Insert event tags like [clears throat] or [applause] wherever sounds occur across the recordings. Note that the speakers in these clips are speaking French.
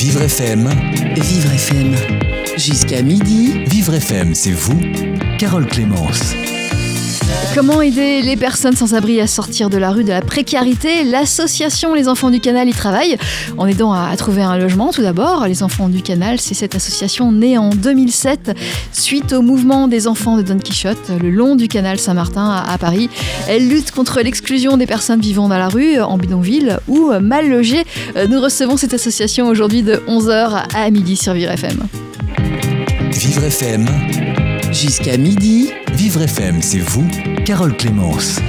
Vivre FM. Vivre FM. Jusqu'à midi. Vivre FM, c'est vous, Carole Clémence. Comment aider les personnes sans abri à sortir de la rue de la précarité? L'association Les Enfants du Canal y travaille en aidant à, trouver un logement. Tout d'abord, Les Enfants du Canal, c'est cette association née en 2007 suite au mouvement des enfants de Don Quichotte le long du canal Saint-Martin à, Paris. Elle lutte contre l'exclusion des personnes vivant dans la rue, en bidonville ou mal logées. Nous recevons cette association aujourd'hui de 11h à midi sur Vivre FM. Vivre FM. Jusqu'à midi. Vivre FM, c'est vous, Carole Clémence.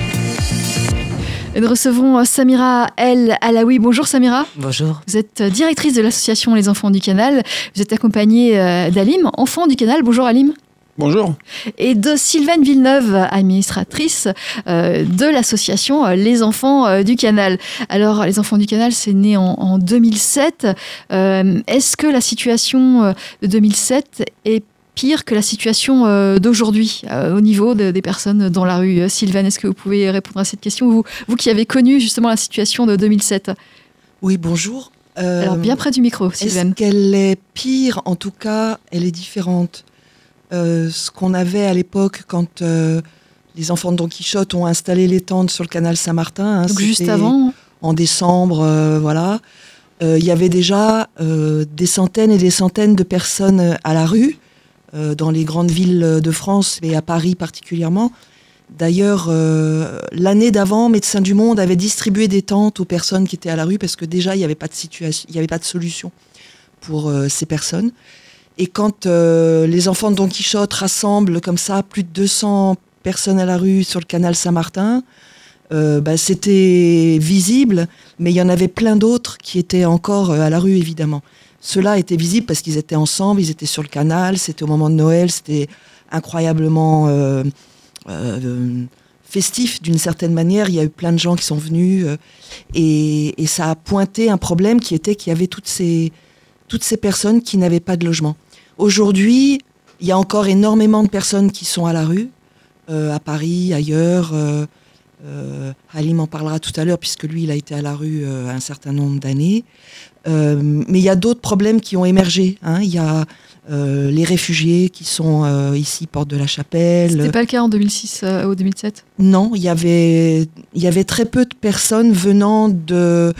nous recevons Samira El Alaoui. Bonjour Samira. Bonjour. Vous êtes directrice de l'association Les Enfants du Canal. Vous êtes accompagnée euh, d'Alim, enfant du Canal. Bonjour Alim. Bonjour. Et de Sylvaine Villeneuve, administratrice euh, de l'association euh, Les Enfants du Canal. Alors, Les Enfants du Canal, c'est né en, en 2007. Est-ce que la situation de 2007 est pire que la situation euh, d'aujourd'hui euh, au niveau des personnes dans la rue. Sylvain, est-ce que vous pouvez répondre à cette question, vous, vous qui avez connu justement la situation de 2007 Oui, bonjour. Euh, Alors bien près du micro, Sylvain. Est-ce qu'elle est pire? En tout cas, elle est différente. ce qu'on avait à l'époque quand les enfants de Don Quichotte ont installé les tentes sur le canal Saint-Martin. Hein, Donc juste avant En décembre, voilà. Il y avait déjà des centaines et des centaines de personnes à la rue. Euh, dans les grandes villes de France et à Paris particulièrement. D'ailleurs, euh, l'année d'avant, Médecins du Monde avait distribué des tentes aux personnes qui étaient à la rue parce que déjà, il n'y avait pas de situation, il n'y avait pas de solution pour euh, ces personnes. Et quand les enfants de Don Quichotte rassemblent comme ça plus de 200 personnes à la rue sur le canal Saint-Martin, bah, c'était visible, mais il y en avait plein d'autres qui étaient encore à la rue, évidemment. Cela était visible parce qu'ils étaient ensemble, ils étaient sur le canal, c'était au moment de Noël, c'était incroyablement euh, euh, festif d'une certaine manière. Il y a eu plein de gens qui sont venus euh, et, ça a pointé un problème qui était qu'il y avait toutes ces, toutes ces personnes qui n'avaient pas de logement. Aujourd'hui, il y a encore énormément de personnes qui sont à la rue, à Paris, ailleurs. Euh, Halim en parlera tout à l'heure puisque lui, il a été à la rue un certain nombre d'années. Euh, mais il y a d'autres problèmes qui ont émergé. Hein. Il y a euh, les réfugiés qui sont euh, ici, porte de la Chapelle. C'était pas le cas en 2006 ou 2007 Non, il y avait il y avait très peu de personnes venant de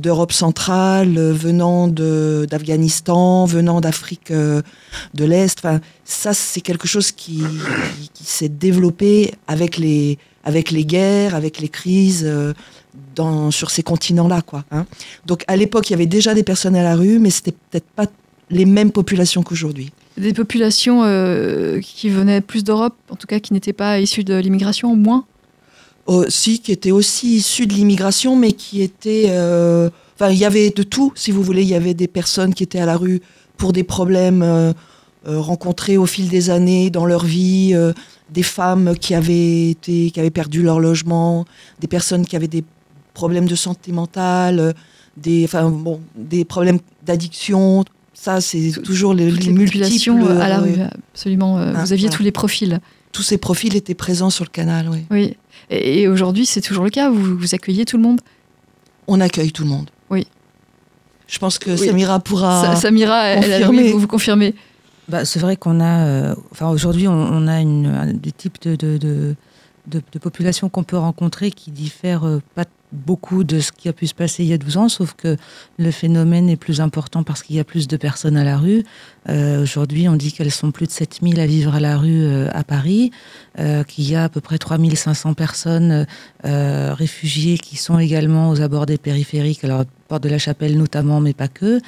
d'Europe centrale, venant d'Afghanistan, venant d'Afrique de l'Est. Enfin, ça, c'est quelque chose qui, qui, s'est développé avec les, avec les guerres, avec les crises dans, sur ces continents-là. quoi. Hein. Donc à l'époque, il y avait déjà des personnes à la rue, mais c'était peut-être pas les mêmes populations qu'aujourd'hui. Des populations euh, qui venaient plus d'Europe, en tout cas qui n'étaient pas issues de l'immigration, au moins? Oh, Si, qui étaient aussi issues de l'immigration, mais qui étaient... Euh, enfin, il y avait de tout, si vous voulez. Il y avait des personnes qui étaient à la rue pour des problèmes euh, rencontrés au fil des années dans leur vie, des femmes qui avaient, été, qui avaient perdu leur logement, des personnes qui avaient des problèmes de santé mentale, euh, des, enfin, bon, des problèmes d'addiction. Ça, c'est toujours les, les, multiples. à la rue, absolument. Euh, hein, vous aviez tous les profils. Tous ces profils étaient présents sur le canal, oui. Oui. Et, aujourd'hui, c'est toujours le cas vous, vous accueillez tout le monde? On accueille tout le monde. Oui. Je pense que Samira pourra. Samira, elle, vous, vous confirmez bah, C'est vrai qu'on a. Euh, enfin, aujourd'hui, on, a une, un, des types de, de, de, de population qu'on peut rencontrer qui diffèrent pas beaucoup de ce qui a pu se passer il y a 12 ans, sauf que le phénomène est plus important parce qu'il y a plus de personnes à la rue. Euh, aujourd'hui, on dit qu'elles sont plus de 7000 à vivre à la rue euh, à Paris, euh, qu'il y a à peu près 3500 personnes réfugiées qui sont également aux abords des périphériques, alors Porte de la Chapelle notamment, mais pas que.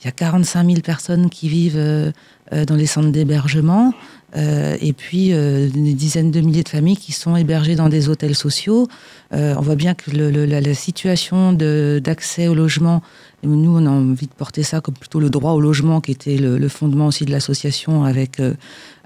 Il y a 45 000 personnes qui vivent dans les centres d'hébergement. Euh, et puis euh, des dizaines de milliers de familles qui sont hébergées dans des hôtels sociaux. Euh, on voit bien que la, situation d'accès au logement, nous on a envie de porter ça comme plutôt le droit au logement qui était le, fondement aussi de l'association avec,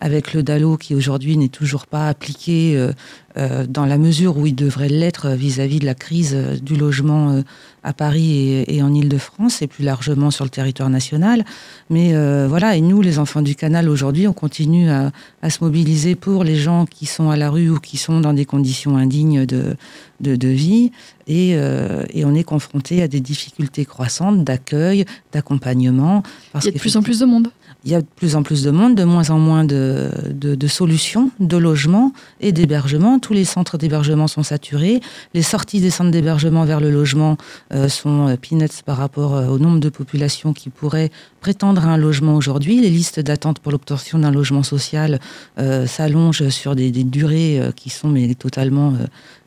avec le DALO qui aujourd'hui n'est toujours pas appliqué euh, euh, dans la mesure où il devrait l'être vis-à-vis de la crise euh, du logement à Paris et, en Ile-de-France et plus largement sur le territoire national. Mais voilà, et nous, les enfants du canal, aujourd'hui, on continue à, se mobiliser pour les gens qui sont à la rue ou qui sont dans des conditions indignes de, de, vie. Et, et, on est confronté à des difficultés croissantes d'accueil, d'accompagnement. Il y a de plus en plus de monde il y a de plus en plus de monde, de moins en moins de, de, solutions, de logements et d'hébergement. Tous les centres d'hébergement sont saturés. Les sorties des centres d'hébergement vers le logement euh, sont euh, peanuts par rapport euh, au nombre de populations qui pourraient prétendre à un logement aujourd'hui. Les listes d'attente pour l'obtention d'un logement social s'allongent sur des, des durées qui sont mais, totalement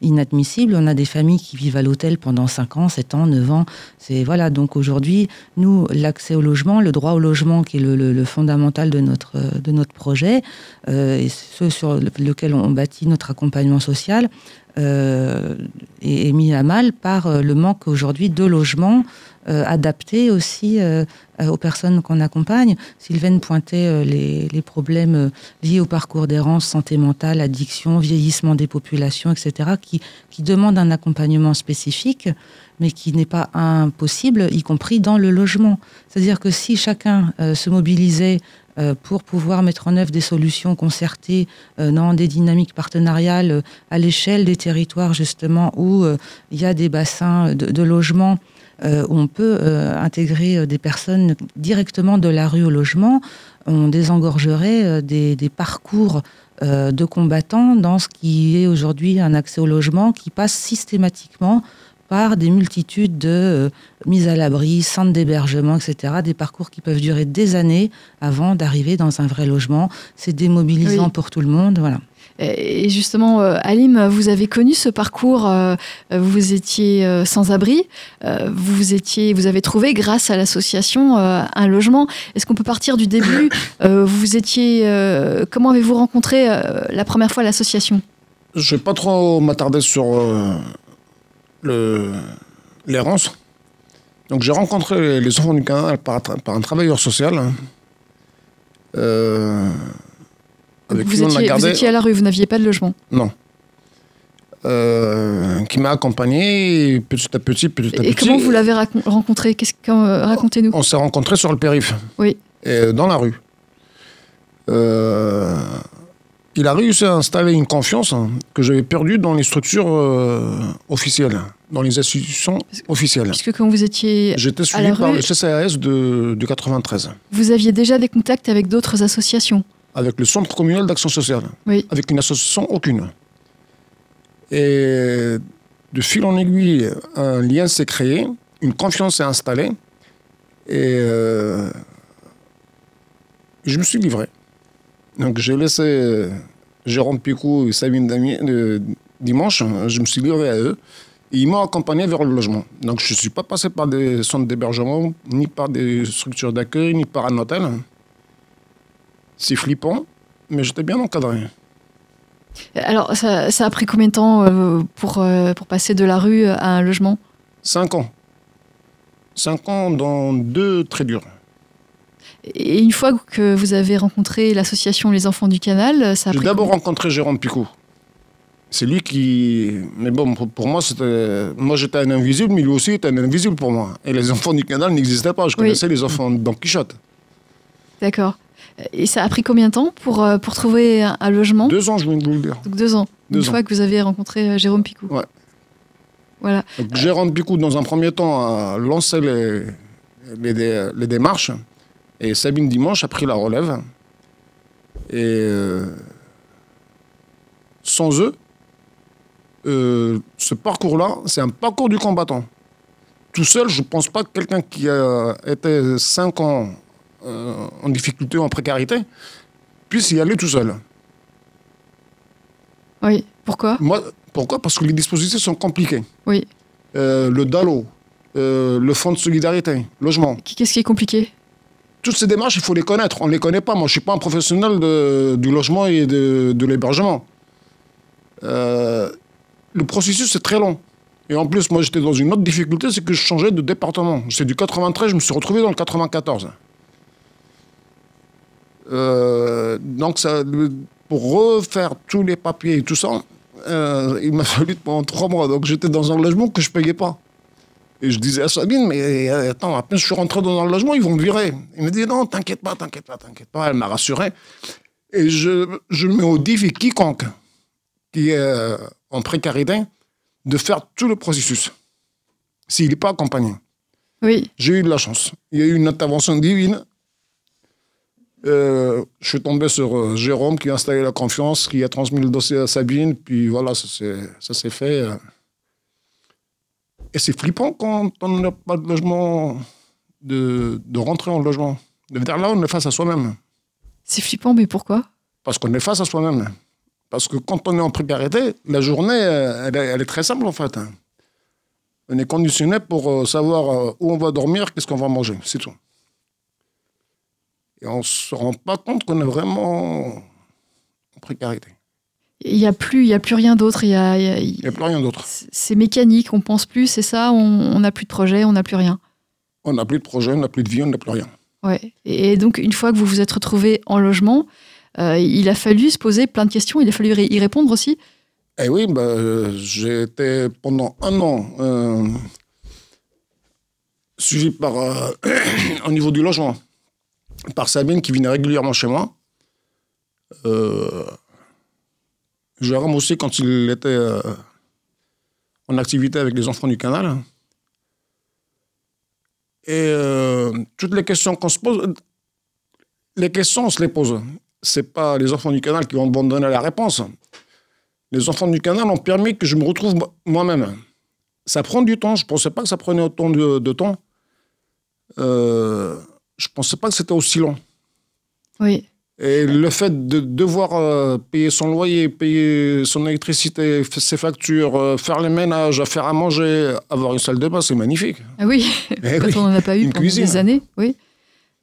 inadmissibles. On a des familles qui vivent à l'hôtel pendant 5 ans, 7 ans, 9 ans. C'est voilà. Donc aujourd'hui, nous, l'accès au logement, le droit au logement, qui est le, le fondamental de notre, de notre projet, euh, et ce sur lequel on bâtit notre accompagnement social, euh, est, mis à mal par euh, le manque aujourd'hui de logements adaptés aussi aux personnes qu'on accompagne. Sylvaine pointait les, les, problèmes liés au parcours d'errance, santé mentale, addiction, vieillissement des populations, etc., qui, qui demandent un accompagnement spécifique mais qui n'est pas impossible, y compris dans le logement. C'est-à-dire que si chacun euh, se mobilisait euh, pour pouvoir mettre en œuvre des solutions concertées euh, dans des dynamiques partenariales à l'échelle des territoires justement où il y a des bassins de, logement où on peut intégrer des personnes directement de la rue au logement, on désengorgerait des, des, parcours de combattants dans ce qui est aujourd'hui un accès au logement qui passe systématiquement par des multitudes de euh, mises à l'abri, centres d'hébergement, etc. Des parcours qui peuvent durer des années avant d'arriver dans un vrai logement. C'est démobilisant pour tout le monde. Voilà. Et justement, euh, Alim, vous avez connu ce parcours. Euh, vous étiez sans abri. Vous étiez, vous avez trouvé, grâce à l'association, un logement. Est-ce qu'on peut partir du début [coughs] Vous étiez, comment avez-vous rencontré la première fois l'association? Je vais pas trop m'attarder sur l'errance. Donc j'ai rencontré les enfants du canal par, un travailleur social. Hein. Euh, avec vous, étiez, vous étiez à la rue, vous n'aviez pas de logement Non. Euh, qui m'a accompagné petit à petit, petit à petit. Et comment vous l'avez rencontré? Qu'est-ce euh, Racontez-nous. On s'est rencontrés sur le périph. Oui. Et dans la rue. Euh, il a réussi à installer une confiance hein, que j'avais perdue dans les structures officielles, dans les institutions officielles. Puisque quand vous étiez. J'étais suivi par le CCAS de, 93. Vous aviez déjà des contacts avec d'autres associations Avec le Centre communal d'action sociale. Oui. Avec une association aucune. Et de fil en aiguille, un lien s'est créé, une confiance s'est installée. Et euh, je me suis livré. Donc j'ai laissé euh, Jérôme Picou et Sabine Damier le dimanche, je me suis livré à eux. Ils m'ont accompagné vers le logement. Donc je ne suis pas passé par des centres d'hébergement, ni par des structures d'accueil, ni par un hôtel. C'est flippant, mais j'étais bien encadré. Alors, ça, a pris combien de temps euh, pour, euh, pour passer de la rue à un logement? Cinq ans. Cinq ans dans deux très durs. Et une fois que vous avez rencontré l'association Les Enfants du Canal, ça a J'ai d'abord rencontré Jérôme Picot. C'est lui qui. Mais bon, pour, moi, c'était. Moi, j'étais un invisible, mais lui aussi était un invisible pour moi. Et les enfants du canal n'existaient pas. Je connaissais les enfants Don Quichotte. D'accord. Et ça a pris combien de temps pour, euh, pour trouver un, logement? Deux ans, je viens de vous le dire. Donc deux ans. une fois que vous avez rencontré euh, Jérôme Picou. Ouais. Voilà. Jérôme Picou, dans un premier temps, a lancé les, les, les démarches. Et Sabine Dimanche a pris la relève. Et euh, sans eux, euh, ce parcours-là, c'est un parcours du combattant. Tout seul, je ne pense pas que quelqu'un qui a été 5 ans euh, en difficulté, en précarité, puisse y aller tout seul. Oui, pourquoi? Moi, Pourquoi? Parce que les dispositifs sont compliqués. Oui. le DALO, le Fonds de solidarité, logement. Qu'est-ce qui est compliqué? Toutes ces démarches, il faut les connaître. On ne les connaît pas. Moi, je ne suis pas un professionnel du logement et de, l'hébergement. Euh, le processus est très long. Et en plus, moi, j'étais dans une autre difficulté, c'est que je changeais de département. C'est du 93, je me suis retrouvé dans le 94. Euh, donc, ça, pour refaire tous les papiers et tout ça, euh, il m'a [laughs] fallu pendant trois mois. Donc, j'étais dans un logement que je payais pas. Et je disais à Sabine, mais euh, attends, à peine je suis rentré dans le logement, ils vont me virer. Il me dit, non, t'inquiète pas, t'inquiète pas, t'inquiète pas. Elle m'a rassuré. Et je, je mets au quiconque qui est euh, en précarité de faire tout le processus s'il n'est pas accompagné. Oui. J'ai eu de la chance. Il y a eu une intervention divine. Euh, je suis tombé sur euh, Jérôme qui a installé la confiance, qui a transmis le dossier à Sabine, puis voilà, ça s'est- fait. Et c'est flippant quand on n'a pas de logement, de, de rentrer en logement. De là, on est face à soi-même. C'est flippant, mais pourquoi? Parce qu'on est face à soi-même. Parce que quand on est en précarité, la journée, euh, elle est, elle est très simple en fait. hein. On est conditionné pour euh, savoir euh, où on va dormir, qu'est-ce qu'on va manger, c'est tout. Et on ne se rend pas compte qu'on est vraiment en précarité. Il n'y a plus, y a plus rien d'autre. Il y a, y a- n'y a plus rien d'autre. c'est mécanique, on pense plus, c'est ça. On n'a plus de projet, on n'a plus rien. On n'a plus de projet, on n'a plus de vie, on n'a plus rien. Ouais. Et donc, une fois que vous vous êtes retrouvé en logement, il a fallu se poser plein de questions. Il a fallu y répondre aussi. Eh oui, bah, euh, j'ai été pendant un an euh, suivi par, euh, [clears throat] au niveau du logement par Sabine qui venait régulièrement chez moi. Euh, Jérôme aussi quand il était euh, en activité avec les enfants du canal. Et euh, toutes les questions qu'on se pose, les questions on se les pose. C'est pas les enfants du canal qui vont vont donner la réponse les enfants du canal ont permis que je me retrouve mo- moi-même. Ça prend du temps. Je ne pensais pas que ça prenait autant de, de temps. Euh, je ne pensais pas que c'était aussi long. Oui. Et le fait de devoir euh, payer son loyer, payer son électricité, ses factures, euh, faire les ménages, faire à manger, avoir une salle de bain, c'est magnifique. Ah oui, Eh quand oui. on n'en a pas eu Une pendant cuisine. des années. Oui.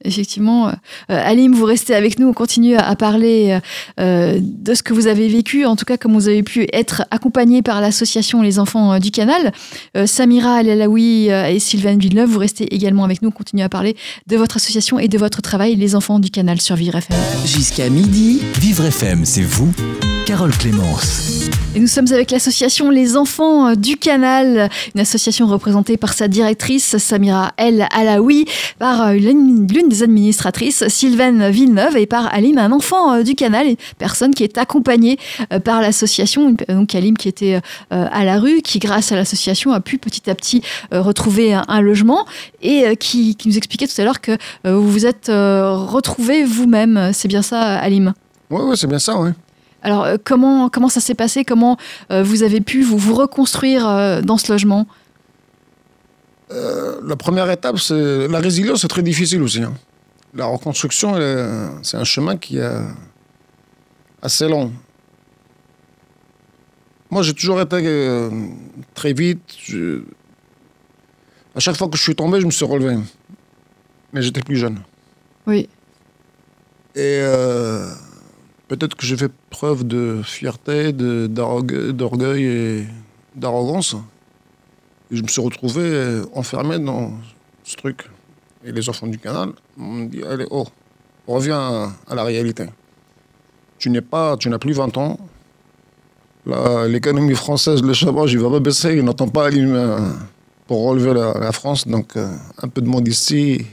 Effectivement. Euh, Alim, vous restez avec nous. On continue à, parler euh, de ce que vous avez vécu, en tout cas, comme vous avez pu être accompagné par l'association Les Enfants euh, du Canal. Euh, Samira El-Alaoui euh, et Sylvain Villeneuve, vous restez également avec nous. On continue à parler de votre association et de votre travail, Les Enfants du Canal sur Vivre FM. Jusqu'à midi, Vivre FM, c'est vous, Carole Clémence. Et nous sommes avec l'association Les Enfants euh, du Canal, une association représentée par sa directrice Samira El Alaoui, par euh, l'une des administratrices Sylvaine Villeneuve et par Alim, un enfant euh, du Canal, une personne qui est accompagnée par l'association. Donc Alim qui était à la rue, qui grâce à l'association a pu petit à petit retrouver un, un logement et qui, qui nous expliquait tout à l'heure que vous vous êtes retrouvé vous-même. C'est bien ça, Alim? Oui, oui, c'est bien ça, oui. Alors, euh, comment, comment ça s'est passé? Comment euh, vous avez pu vous, vous reconstruire euh, dans ce logement? La première étape, c'est la résilience, c'est très difficile aussi. hein. La reconstruction, c'est un chemin qui est assez long. Moi, j'ai toujours été euh, très vite. je- À chaque fois que je suis tombé, je me suis relevé. Mais j'étais plus jeune. Oui. Et euh, peut-être que j'ai fait preuve de fierté, d'orgueil et d'arrogance. Je me suis retrouvé enfermé dans ce truc. Et les enfants du canal m'ont dit Allez, oh, reviens à, la réalité. Tu n'es pas, tu n'as plus 20 ans. L'économie française, le chômage, il va pas baisser. Il n'entend pas euh, pour relever la, France. Donc, euh, un peu de monde ici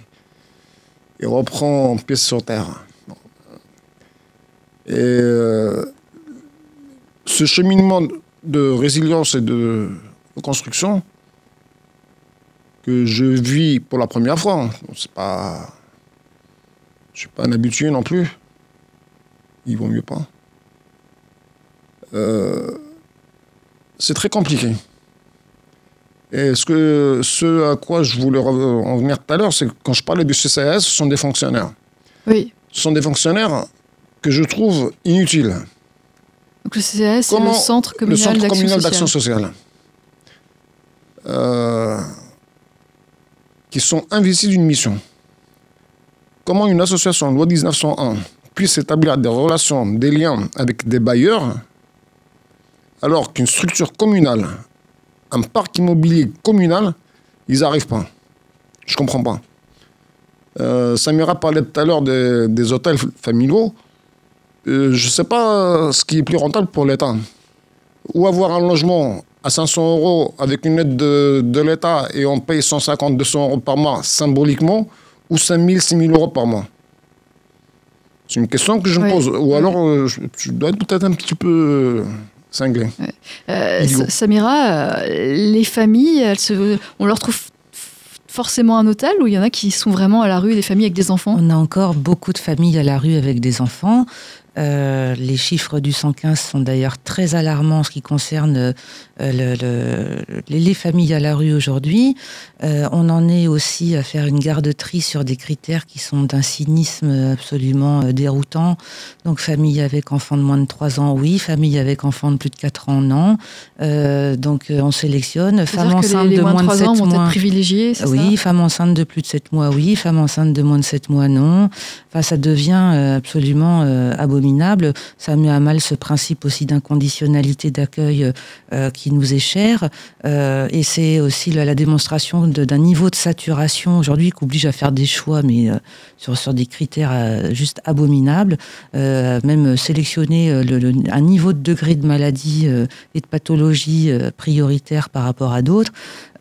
et reprend pied sur terre. Et euh, ce cheminement de résilience et de reconstruction que je vis pour la première fois, hein, c'est pas, je suis pas un habitué non plus. Il vaut mieux pas. Euh, c'est très compliqué. Et ce, que, ce à quoi je voulais en venir tout à l'heure, c'est que quand je parlais du CCAS, ce sont des fonctionnaires. Oui. Ce sont des fonctionnaires que je trouve inutiles. Donc le CCAS, c'est le Centre Le communal Centre d'action communal sociale. d'action sociale. Euh, qui sont investis d'une mission. Comment une association, loi 1901, puisse établir des relations, des liens avec des bailleurs, alors qu'une structure communale, un parc immobilier communal, ils n'arrivent pas. Je comprends pas. Euh, Samira parlait tout à l'heure des, des hôtels familiaux. Euh, je ne sais pas ce qui est plus rentable pour l'État. Ou avoir un logement à 500 euros avec une aide de, de l'État et on paye 150, 200 euros par mois symboliquement, ou 5000, 6000 euros par mois. C'est une question que je me Oui. pose. Ou alors, euh, je, je dois être peut-être un petit peu euh, cinglé. Euh, Samira, les familles, elles se, on leur trouve forcément un hôtel ou il y en a qui sont vraiment à la rue, des familles avec des enfants? On a encore beaucoup de familles à la rue avec des enfants. Euh, les chiffres du 115 sont d'ailleurs très alarmants en ce qui concerne euh, le- le- les, les familles à la rue aujourd'hui. Euh, on en est aussi à faire une garde-tri sur des critères qui sont d'un cynisme absolument déroutant. Donc famille avec enfants de moins de 3 ans, oui. Famille avec enfants de plus de 4 ans, non. Donc on sélectionne. Femme C'est-à-dire que enceinte les, les de moins de 3 7 ans vont mois. être privilégiés, c'est Oui, ça? femme enceinte de plus de 7 mois, oui. Femme enceinte de moins de 7 mois, non. Enfin, ça devient absolument euh, abominable. Ça met à mal ce principe aussi d'inconditionnalité d'accueil euh, qui nous est cher. Euh, et c'est aussi la, la démonstration d'un niveau de saturation aujourd'hui qui oblige à faire des choix, mais euh, sur, sur des critères juste abominables. Même sélectionner le- le- un niveau de degré de maladie et de pathologie prioritaire par rapport à d'autres.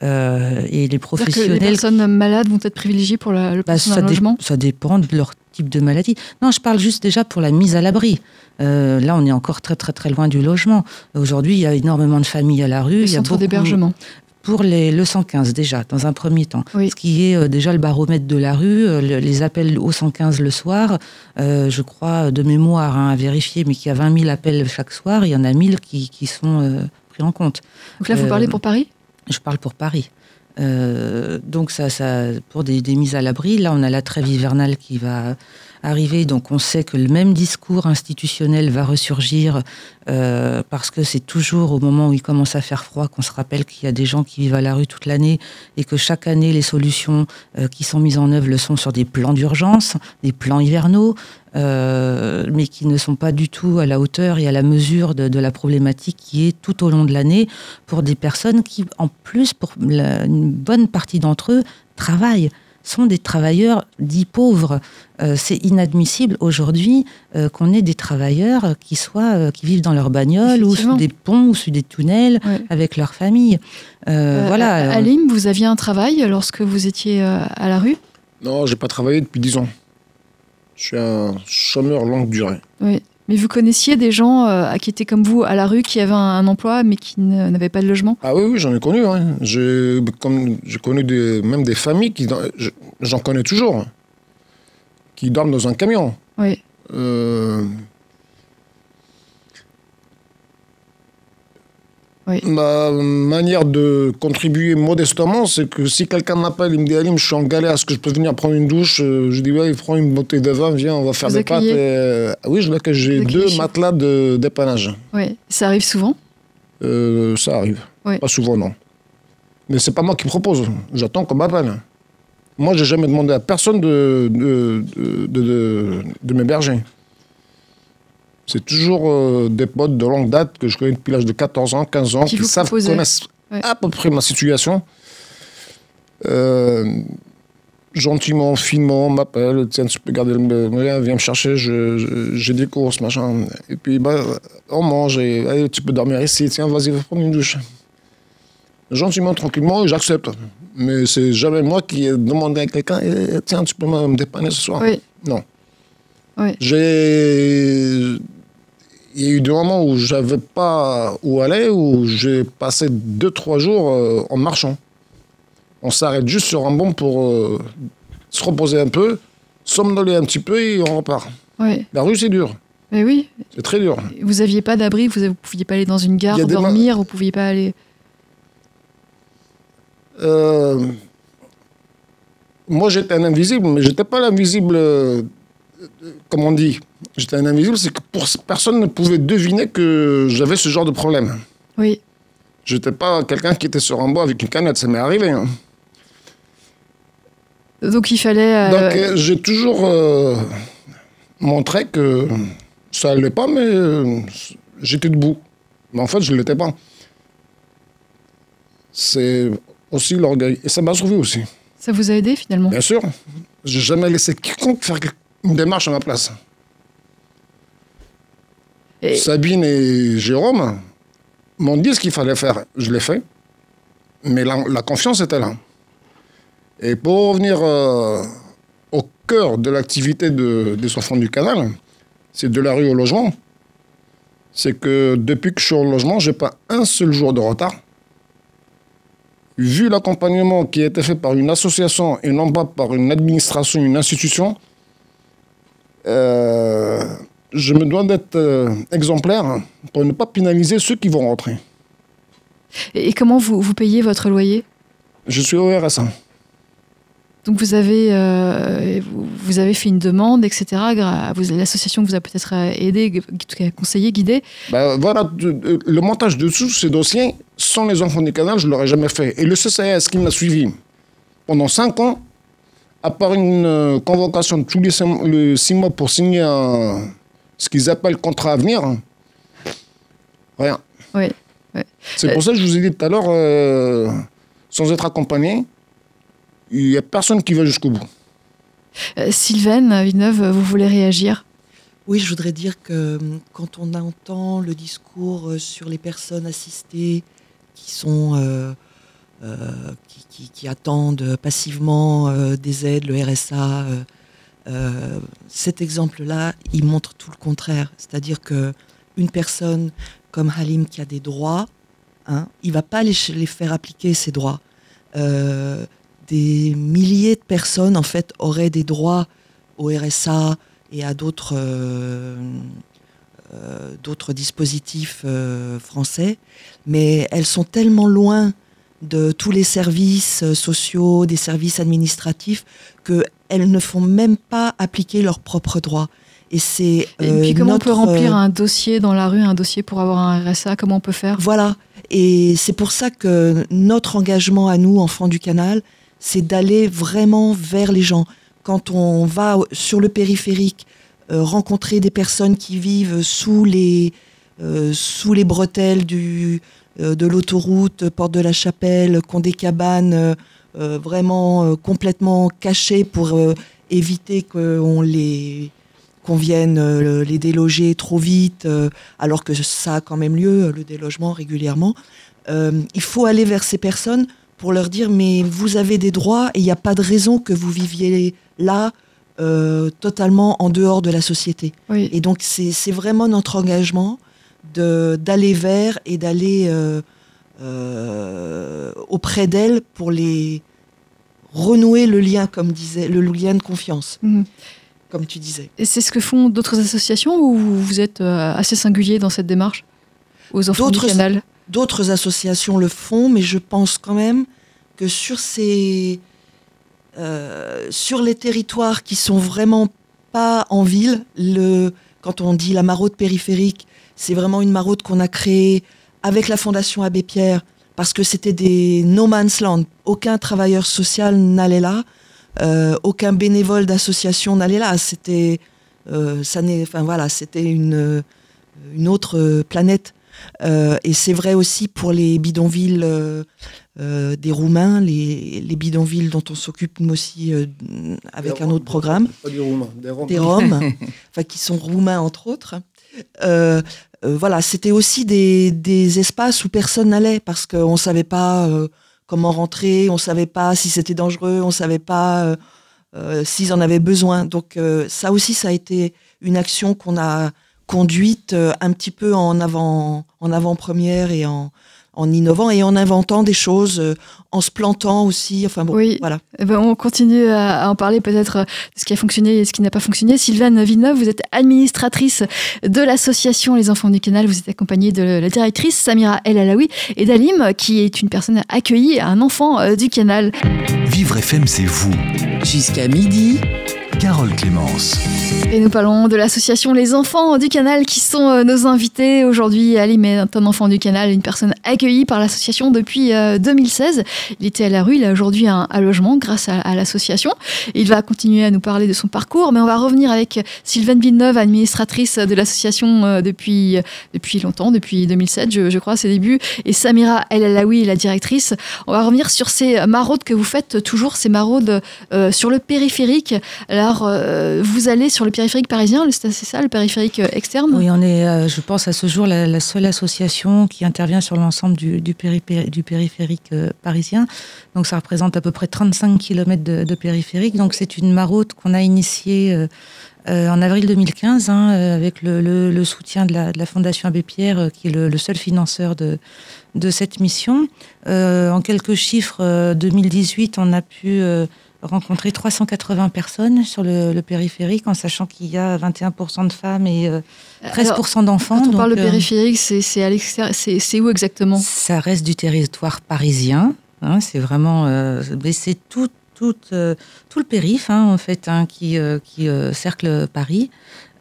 Et les C'est-à-dire que les professionnels personnes malades vont être privilégiées pour la- le bah, ça, dé- logement? ça dépend de leur type de maladie. Non, je parle juste déjà pour la mise à l'abri. Euh, là, on est encore très très très loin du logement. Aujourd'hui, il y a énormément de familles à la rue. Le il y a centre d'hébergement. Pour les, le 115 déjà, dans un premier temps. Oui. Ce qui est euh, déjà le baromètre de la rue, euh, le- les appels au 115 le soir, euh, je crois de mémoire hein, à vérifier, mais qu'il y a 20 000 appels chaque soir, il y en a 1000 qui, qui sont pris en compte. Donc là, vous parlez pour Paris? Je parle pour Paris. Euh, donc ça, pour des, des mises à l'abri, là on a la trêve hivernale qui va arriver, donc on sait que le même discours institutionnel va ressurgir euh, parce que c'est toujours au moment où il commence à faire froid qu'on se rappelle qu'il y a des gens qui vivent à la rue toute l'année et que chaque année les solutions euh, qui sont mises en œuvre le sont sur des plans d'urgence, des plans hivernaux, euh, mais qui ne sont pas du tout à la hauteur et à la mesure de, de la problématique qui est tout au long de l'année pour des personnes qui, en plus, pour la- une bonne partie d'entre eux, travaillent sont des travailleurs dits pauvres. Euh, c'est inadmissible aujourd'hui euh, qu'on ait des travailleurs qui soient euh, qui vivent dans leur bagnole ou sous des ponts ou sous des tunnels Ouais. avec leur famille. Euh, Euh, voilà. Alim, vous aviez un travail lorsque vous étiez euh, à la rue? Non, j'ai pas travaillé depuis 10 ans. Je suis un chômeur longue durée. Oui. Mais vous connaissiez des gens euh, qui étaient comme vous à la rue, qui avaient un, un emploi mais qui n'avaient pas de logement? Ah oui, oui, j'en ai connu. hein. J'ai connu des, même des familles qui, j'en connais toujours, hein, qui dorment dans un camion. Oui. Euh, Oui. Ma manière de contribuer modestement, c'est que si quelqu'un m'appelle, il me dit Alim, je suis en galère, est-ce que je peux venir prendre une douche? Euh, Je dis ouais, prends une bouteille de vin, viens, on va faire Vous des pâtes. et, euh, oui, je l'accueille. J'ai deux matelas de dépannage. Oui. Ça arrive souvent? Euh, ça arrive. Oui. Pas souvent, non. Mais c'est pas moi qui propose. J'attends qu'on m'appelle. Moi, j'ai jamais demandé à personne de, de, de, de, de- de m'héberger. C'est toujours euh, des potes de longue date que je connais depuis l'âge de 14 ans, 15 ans, Qui qui, savent, connaissent Ouais. à peu près ma situation. Euh, gentiment, finement, on m'appelle, tiens, tu peux garder le viens, viens me chercher, j'ai des courses, machin. Et puis, bah, on mange, et allez, tu peux dormir ici, tiens, vas-y, va prendre une douche. Gentiment, tranquillement, j'accepte. Mais c'est jamais moi qui ai demandé à quelqu'un, Eh, tiens, tu peux me me dépanner ce soir? Oui. Non. Oui. J'ai. Il y a eu des moments où j'avais pas où aller, où j'ai passé deux, trois jours euh, en marchant. On s'arrête juste sur un banc pour euh, se reposer un peu, somnoler un petit peu et on repart. La rue, c'est dur. Mais oui. C'est très dur. Vous aviez pas d'abri, vous ne pouviez pas aller dans une gare dormir, vous pouviez pas aller. Euh, moi, j'étais un invisible, mais j'étais pas l'invisible, comme on dit. J'étais un invisible, c'est que pour, personne ne pouvait deviner que j'avais ce genre de problème. Oui. J'étais pas quelqu'un qui était sur un bois avec une canette, ça m'est arrivé. hein. Donc il fallait. euh, Donc, euh, j'ai toujours euh, montré que ça allait pas, mais euh, j'étais debout. Mais en fait, je l'étais pas. C'est aussi l'orgueil. Et ça m'a sauvé aussi. Ça vous a aidé finalement? Bien sûr. J'ai jamais laissé quiconque faire une démarche à ma place. Et- Sabine et Jérôme m'ont dit ce qu'il fallait faire. Je l'ai fait. Mais la, la confiance était là. Et pour revenir euh, au cœur de l'activité de- des enfants du canal, c'est de la rue au logement. C'est que depuis que je suis au logement, j'ai pas un seul jour de retard. Vu l'accompagnement qui a été fait par une association et non pas par une administration, une institution, euh, je me dois d'être euh, exemplaire pour ne pas pénaliser ceux qui vont rentrer. Et, et comment vous, vous payez votre loyer? Je suis au RSA. Donc vous avez, euh, vous, avez fait une demande, etc. L'association vous a peut-être aidé, conseillé, guidé. Ben, voilà, le montage de tous ces dossiers, sans les enfants du canal, je ne l'aurais jamais fait. Et le CCS qui m'a suivi pendant cinq ans, à part une euh, convocation de tous les six, mois pour signer un- ce qu'ils appellent contrat à venir, rien. Oui. C'est pour ça que je vous ai dit tout à l'heure, euh, sans être accompagné, il n'y a personne qui va jusqu'au bout. Euh, Sylvaine Villeneuve, vous voulez réagir? Oui, je voudrais dire que hum, quand on entend le discours euh, sur les personnes assistées qui sont euh, euh, qui, attendent passivement euh, des aides, le RSA, euh, euh, cet exemple-là, il montre tout le contraire. C'est-à-dire que une personne comme Halim qui a des droits, hein, il va pas les, faire appliquer ces droits. Des milliers de personnes en fait auraient des droits au RSA et à d'autres dispositifs français, mais elles sont tellement loin de tous les services euh, sociaux, des services administratifs, qu'elles ne font même pas appliquer leurs propres droits. Et c'est Et euh, puis comment on peut remplir euh, un dossier dans la rue, un dossier pour avoir un RSA Comment on peut faire? Voilà. Et c'est pour ça que notre engagement à nous, enfants du canal, c'est d'aller vraiment vers les gens. Quand on va sur le périphérique, euh, rencontrer des personnes qui vivent sous les, euh, sous les bretelles du, euh, de l'autoroute, Porte de la Chapelle, qui ont des cabanes euh, euh, vraiment euh, complètement cachées pour euh, éviter qu'on les qu'on vienne euh, les déloger trop vite, euh, alors que ça a quand même lieu, le délogement régulièrement. Euh, il faut aller vers ces personnes pour leur dire mais vous avez des droits et il n'y a pas de raison que vous viviez là euh, totalement en dehors de la société. Oui. Et donc c'est vraiment notre engagement d'aller vers et d'aller euh, euh, auprès d'elles pour les renouer le lien, comme disait, le lien de confiance, Mhm. comme tu disais. Et c'est ce que font d'autres associations ou vous êtes euh, assez singulier dans cette démarche aux enfants du D'autres- canal? D'autres associations le font, mais je pense quand même que sur ces, euh, sur les territoires qui sont vraiment pas en ville, le, quand on dit la maraude périphérique, c'est vraiment une maraude qu'on a créée avec la Fondation Abbé Pierre parce que c'était des no man's land. Aucun travailleur social n'allait là, euh, aucun bénévole d'association n'allait là. C'était, euh, ça n'est, enfin voilà, c'était une, une autre euh, planète. Euh, et c'est vrai aussi pour les bidonvilles euh, euh, des Roumains, les, les bidonvilles dont on s'occupe nous aussi avec un autre programme, Pas des Roumains, des Roms. des Roms, [laughs] enfin qui sont roumains entre autres. Voilà, c'était aussi des, des espaces où personne n'allait parce qu'on ne savait pas comment rentrer, on ne savait pas si c'était dangereux, on ne savait pas s'ils en avaient besoin. Donc ça aussi, ça a été une action qu'on a conduite euh, un petit peu en avant, en avant-première et en, en innovant et en inventant des choses, euh, en se plantant aussi. Enfin bon, Oui. voilà. Eh ben, on continue à, à en parler peut-être euh, de ce qui a fonctionné et ce qui n'a pas fonctionné. Sylvaine Villeneuve, vous êtes administratrice de l'association Les Enfants du Canal. Vous êtes accompagnée de la directrice Samira El Alaoui et d'Alim, qui est une personne accueillie, un enfant euh, du canal. Vivre FM, c'est vous. Jusqu'à midi. Carole Clémence. Et nous parlons de l'association Les Enfants du Canal qui sont euh, nos invités aujourd'hui. Alim est un enfant du Canal, une personne accueillie par l'association depuis 2016. Euh, il était à la rue, il a aujourd'hui un, logement grâce à, l'association. Il va continuer à nous parler de son parcours, mais on va revenir avec Sylvaine Villeneuve, administratrice de l'association euh, depuis, depuis longtemps, depuis 2007, je, je crois, ses débuts, et Samira El Alaoui, la directrice. On va revenir sur ces maraudes que vous faites toujours, ces maraudes sur le périphérique. Alors, euh, vous allez sur le périphérique parisien, c'est ça, le périphérique euh, externe? Oui, on est, euh, je pense, à ce jour la, seule association qui intervient sur l'ensemble du, périphérique parisien. Donc, ça représente à peu près 35 km de, périphérique. Donc, c'est une maraude qu'on a initiée. en avril 2015, hein, avec le, soutien de la, Fondation Abbé Pierre, qui est le, seul financeur de cette mission. en quelques chiffres, 2018, on a pu rencontrer 380 personnes sur le, périphérique, en sachant qu'il y a 21% de femmes et 13% euh, d'enfants. Quand on parle de euh, périphérique, c'est où exactement? Ça reste du territoire parisien. Hein, c'est vraiment, euh, c'est tout, tout, tout, le périph' hein, en fait hein, qui, qui cercle Paris.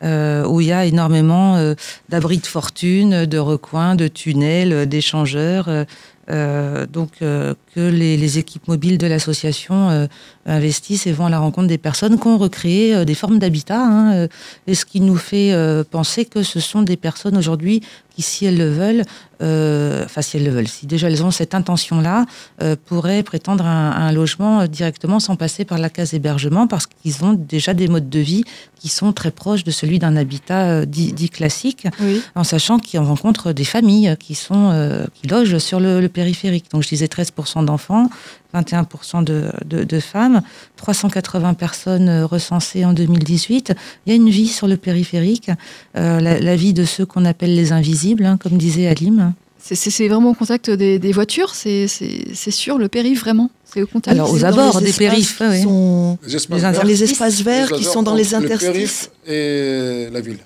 où il y a énormément d'abris de fortune, de recoins, de tunnels, d'échangeurs, euh, donc euh, que les, équipes mobiles de l'association euh, investissent et vont à la rencontre des personnes qui ont recréé des formes d'habitat. Hein, et ce qui nous fait penser que ce sont des personnes aujourd'hui qui, si elles le veulent, enfin si elles le veulent, si déjà elles ont cette intention-là, pourraient prétendre un, un, logement directement sans passer par la case hébergement parce qu'ils ont déjà des modes de vie qui sont très proches de celui d'un habitat dit, classique, en sachant qu'ils rencontrent des familles qui sont qui logent sur le, le périphérique. Donc je disais 13% d'enfants, 21% de, de, femmes, 380 personnes euh, recensées en 2018. Il y a une vie sur le périphérique, euh, la, vie de ceux qu'on appelle les invisibles, hein, comme disait Alim. C'est vraiment au contact des, voitures, c'est sûr, le périph' vraiment? Au contact Alors aux abords des périphes, sont les, les, espaces verts qui sont dans les interstices. et la ville.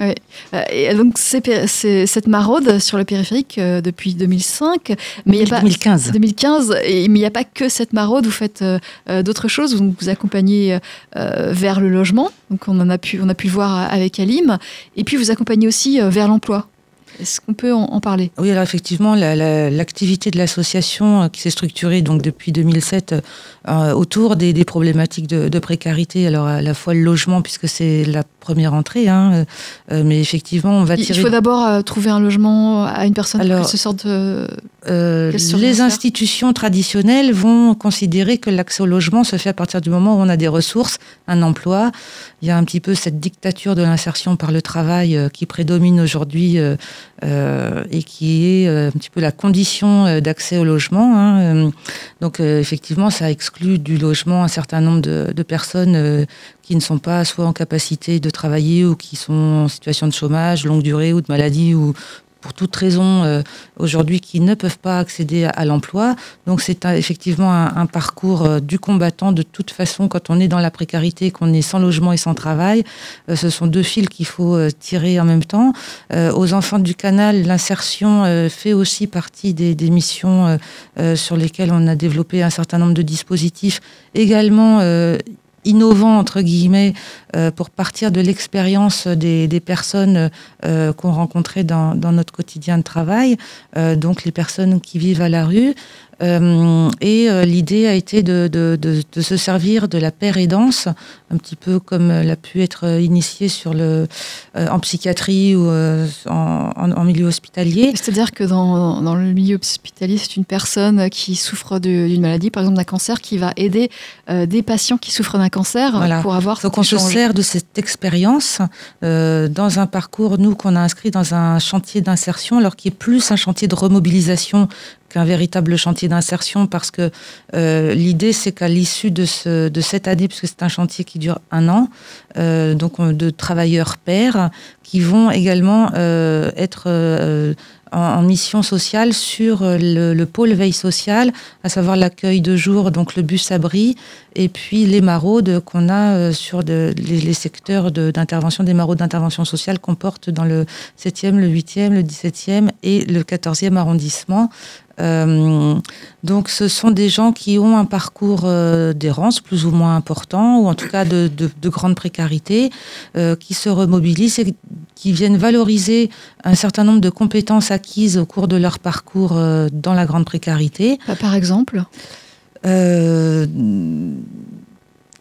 Oui. Euh, et donc c'est cette maraude sur le périphérique euh, depuis 2005, mais il y a pas 2015. 2015, et, mais il n'y a pas que cette maraude. Vous faites euh, d'autres choses. Vous vous accompagnez vers le logement, donc on en a pu on a pu le voir avec Alim, et puis vous accompagnez aussi vers l'emploi. Est-ce qu'on peut en, parler? Oui, alors effectivement, l'activité de l'association qui s'est structurée donc depuis 2007 autour des, des problématiques de, de, précarité, alors à la fois le logement puisque c'est la première entrée, hein, euh, euh, mais effectivement, on va tirer. Il faut d'abord euh, trouver un logement à une personne Alors, ce sorte de. les institutions traditionnelles vont considérer que l'accès au logement se fait à partir du moment où on a des ressources, un emploi. Il y a un petit peu cette dictature de l'insertion par le travail qui prédomine aujourd'hui et qui est un petit peu la condition d'accès au logement. Hein. Donc effectivement, ça exclut du logement un certain nombre de, de personnes qui ne sont pas soit en capacité de travailler ou qui sont en situation de chômage, longue durée ou de maladie ou pour toute raison euh, aujourd'hui qui ne peuvent pas accéder à, l'emploi. Donc c'est effectivement un, parcours euh, du combattant de toute façon quand on est dans la précarité, qu'on est sans logement et sans travail. Euh, ce sont deux fils qu'il faut tirer en même temps. aux enfants du canal, l'insertion fait aussi partie des, des missions sur lesquelles on a développé un certain nombre de dispositifs également innovant entre guillemets euh, pour partir de l'expérience des, des, personnes euh, qu'on rencontrait dans, dans, notre quotidien de travail, euh, donc les personnes qui vivent à la rue, et l'idée a été de, de, de, de, se servir de la paire aidance, un petit peu comme l'a pu être initié sur le, en psychiatrie ou en, en, milieu hospitalier. C'est-à-dire que dans, dans, le milieu hospitalier, c'est une personne qui souffre d'une maladie, par exemple d'un cancer, qui va aider des patients qui souffrent d'un cancer pour avoir. Donc on se sert de cette expérience dans un parcours, nous, qu'on a inscrit dans un chantier d'insertion, alors qui est plus un chantier de remobilisation qu'un véritable chantier d'insertion parce que euh, l'idée c'est qu'à l'issue de, ce, de cette année, puisque c'est un chantier qui dure un an, euh, donc de travailleurs pairs qui vont également euh, être euh, en, mission sociale sur le, le, pôle veille sociale, à savoir l'accueil de jour, donc le bus abri, et puis les maraudes qu'on a euh, sur les, secteurs d'intervention, des maraudes d'intervention sociale qu'on porte dans le 7e, le 8e, le 17e et le 14e arrondissement. Euh, donc ce sont des gens qui ont un parcours euh, d'errance plus ou moins important, ou en tout cas de, de, grande précarité, euh, qui se remobilisent et qui viennent valoriser un certain nombre de compétences acquises au cours de leur parcours dans la grande précarité. Par exemple?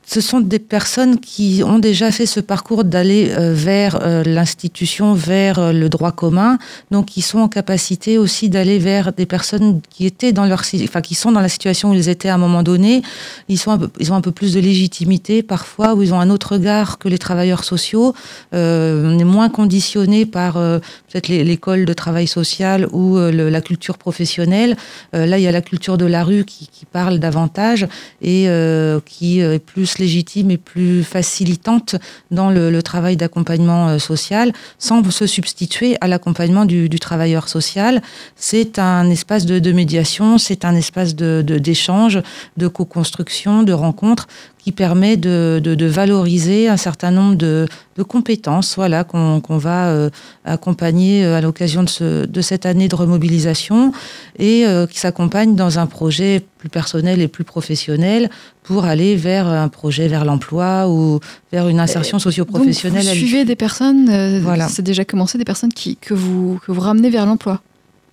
Ce sont des personnes qui ont déjà fait ce parcours d'aller euh, vers euh, l'institution, vers euh, le droit commun, donc qui sont en capacité aussi d'aller vers des personnes qui étaient dans leur, enfin qui sont dans la situation où ils étaient à un moment donné. Ils ils ont un peu plus de légitimité parfois, où ils ont un autre regard que les travailleurs sociaux. on est moins conditionné par peut-être l'école de travail social ou la culture professionnelle. là, il y a la culture de la rue qui parle davantage et qui est plus légitime et plus facilitante dans le, travail d'accompagnement euh, social, sans se substituer à l'accompagnement du, travailleur social. C'est un espace de, médiation, c'est un espace d'échange, de, de co-construction, de rencontre qui permet de, de, valoriser un certain nombre de, compétences voilà, qu'on va euh, accompagner euh, à l'occasion de, de, cette année de remobilisation et euh, qui s'accompagne dans un projet plus personnel et plus professionnel pour aller vers un projet vers l'emploi ou vers une insertion socio-professionnelle. Vous suivez des personnes, voilà. c'est déjà commencé, des personnes qui, que, vous, que vous ramenez vers l'emploi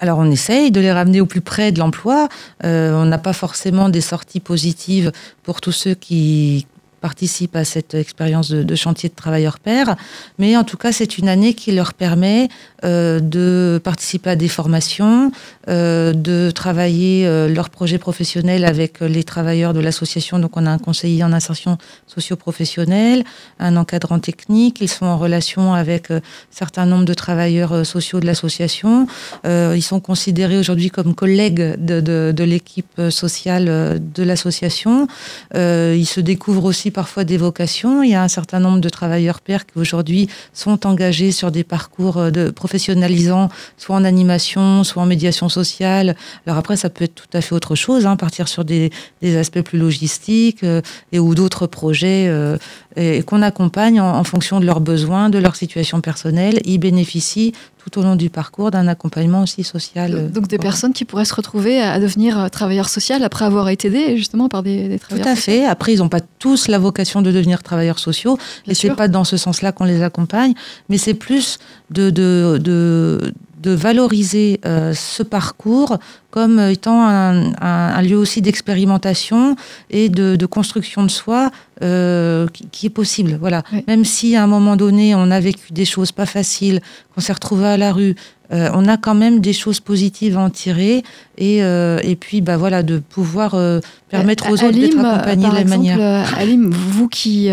alors on essaye de les ramener au plus près de l'emploi. Euh, on n'a pas forcément des sorties positives pour tous ceux qui participent à cette expérience de, chantier de travailleurs pairs. Mais en tout cas, c'est une année qui leur permet euh, de participer à des formations, euh, de travailler euh, leurs projets professionnels avec les travailleurs de l'association. Donc, on a un conseiller en insertion socio-professionnelle, un encadrant technique. Ils sont en relation avec un certain nombre de travailleurs sociaux de l'association. ils sont considérés aujourd'hui comme collègues de, de, de l'équipe sociale de l'association. ils se découvrent aussi parfois des vocations. Il y a un certain nombre de travailleurs pairs qui aujourd'hui sont engagés sur des parcours euh, de professionnalisants, soit en animation, soit en médiation sociale. Alors après, ça peut être tout à fait autre chose, hein, partir sur des, des, aspects plus logistiques euh, et ou d'autres projets euh, et, qu'on accompagne en, en, fonction de leurs besoins, de leur situation personnelle. Ils bénéficient tout au long du parcours d'un accompagnement aussi social. Donc des personnes qui pourraient se retrouver à devenir euh, travailleurs sociaux après avoir été aidés justement par des, des travailleurs Tout à fait. Après, ils n'ont pas tous la vocation de devenir travailleurs sociaux. Bien et c'est pas dans ce sens-là qu'on les accompagne, mais c'est plus de, de, de de valoriser euh, ce parcours comme étant un, lieu aussi d'expérimentation et de, construction de soi euh, qui, est possible. Voilà. Même si à un moment donné on a vécu des choses pas faciles, qu'on s'est retrouvé à la rue, euh, on a quand même des choses positives à en tirer et, euh, et puis bah voilà de pouvoir euh, permettre aux autres d'être accompagnés de la manière. Alim, vous qui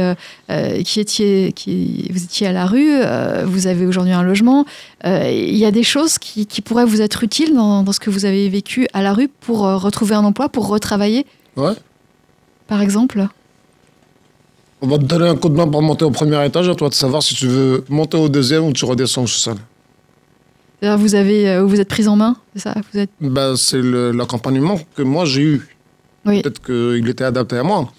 qui étiez qui vous étiez à la rue, vous avez aujourd'hui un logement. Il y a des choses qui, qui, pourraient vous être utiles dans, dans, ce que vous avez vécu à la rue pour retrouver un emploi, pour retravailler? Ouais. Par exemple? On va te donner un coup de main pour monter au premier étage, à toi de savoir si tu veux monter au deuxième ou tu redescends au sol vous avez, euh, vous êtes prise en main, c'est ça vous êtes... ben, C'est l'accompagnement que moi j'ai eu. Peut-être qu'il était adapté à moi.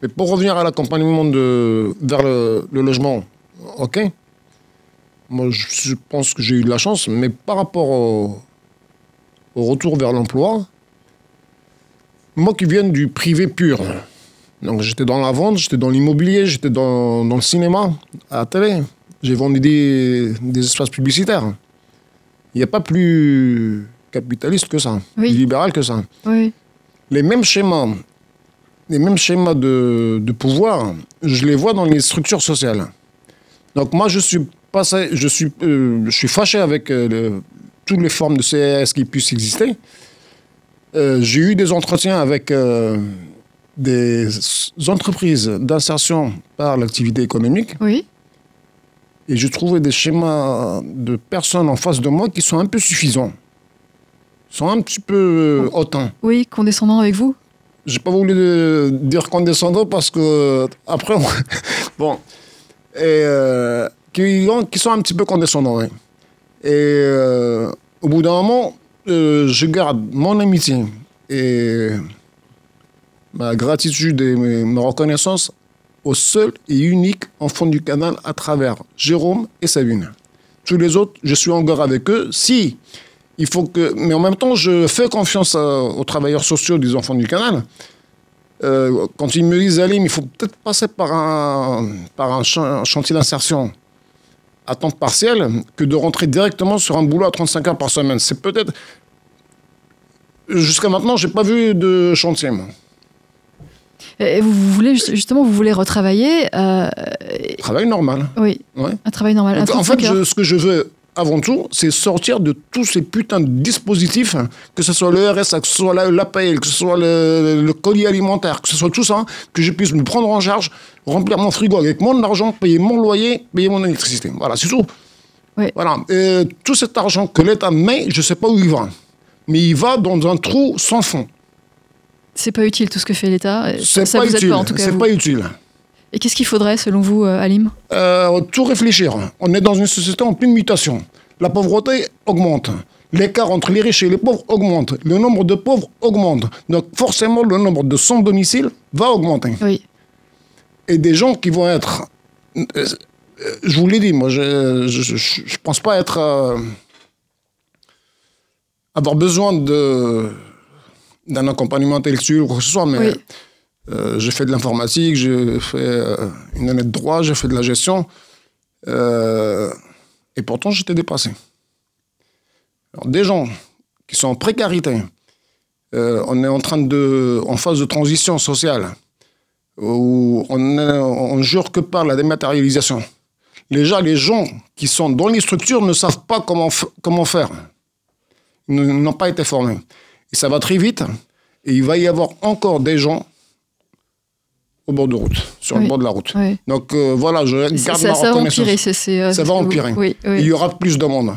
Mais pour revenir à l'accompagnement vers le, logement, ok. Moi, je pense que j'ai eu de la chance, mais par rapport au, retour vers l'emploi, moi qui viens du privé pur, donc j'étais dans la vente, j'étais dans l'immobilier, j'étais dans, dans, le cinéma, à la télé, j'ai vendu des, des espaces publicitaires il n'y a pas plus capitaliste que ça, plus libéral que ça. Les mêmes schémas, les mêmes schémas de, de, pouvoir, je les vois dans les structures sociales. Donc moi, je suis passé, je suis, euh, je suis fâché avec euh, toutes les formes de CRS qui puissent exister. Euh, j'ai eu des entretiens avec des entreprises d'insertion par l'activité économique. Oui. Et je trouvais des schémas de personnes en face de moi qui sont un peu suffisants. Ils sont un petit peu euh, hautains. Oui, condescendants avec vous? J'ai pas voulu dire condescendant parce que après, [laughs] bon, et euh, qui, qui, sont un petit peu condescendants. Et euh, au bout d'un moment, je garde mon amitié et ma gratitude et ma reconnaissance au seul et unique enfant du canal à travers Jérôme et Sabine. Tous les autres, je suis en guerre avec eux. Si Il faut que, mais en même temps, je fais confiance à- aux travailleurs sociaux des enfants du canal. Euh, quand ils me disent, Alim, il faut peut-être passer par un, chantier d'insertion à temps partiel que de rentrer directement sur un boulot à 35 heures par semaine. C'est peut-être. Jusqu'à maintenant, j'ai pas vu de chantier. Et vous, vous voulez justement, vous voulez retravailler, euh, Travail normal. oui, Ouais. un travail normal. un en 35 fait, je- ce que je veux avant tout, c'est sortir de tous ces putains de dispositifs, que ce soit le RSA, que ce soit la- l'APL, que ce soit le, le colis alimentaire, que ce soit tout ça, que je puisse me prendre en charge, remplir mon frigo avec mon argent, payer mon loyer, payer mon électricité. Voilà, c'est tout. Oui. Voilà. Et tout cet argent que l'État met, je ne sais pas où il va. Mais il va dans un trou sans fond. C'est pas utile tout ce que fait l'État. C'est Ça pas vous utile. pas en tout cas. C'est vous. pas utile. Et qu'est-ce qu'il faudrait selon vous, euh, Alim? Euh, tout réfléchir. On est dans une société en pleine mutation. La pauvreté augmente. L'écart entre les riches et les pauvres augmente. Le nombre de pauvres augmente. Donc forcément, le nombre de sans domicile va augmenter. Oui. Et des gens qui vont être... euh, je vous l'ai dit, moi, je ne pense pas être... euh, avoir besoin de d'un accompagnement intellectuel ou quoi que ce soit, mais Oui. euh, j'ai fait de l'informatique, j'ai fait euh, une année de droit, j'ai fait de la gestion. Euh, et pourtant, j'étais dépassé. Alors, des gens qui sont en précarité, on est en train de, en phase de transition sociale, où on, est- on jure que par la dématérialisation. Déjà, les gens qui sont dans les structures ne savent pas comment, comment faire. Ils n'ont pas été formés. Et ça va très vite. Et il va y avoir encore des gens au bord de route, sur Oui. le bord de la route. oui. Donc euh, voilà, je Ça, garde ça- ma ça va empirer. euh, Ça va empirer. Oui, Il y aura plus de monde.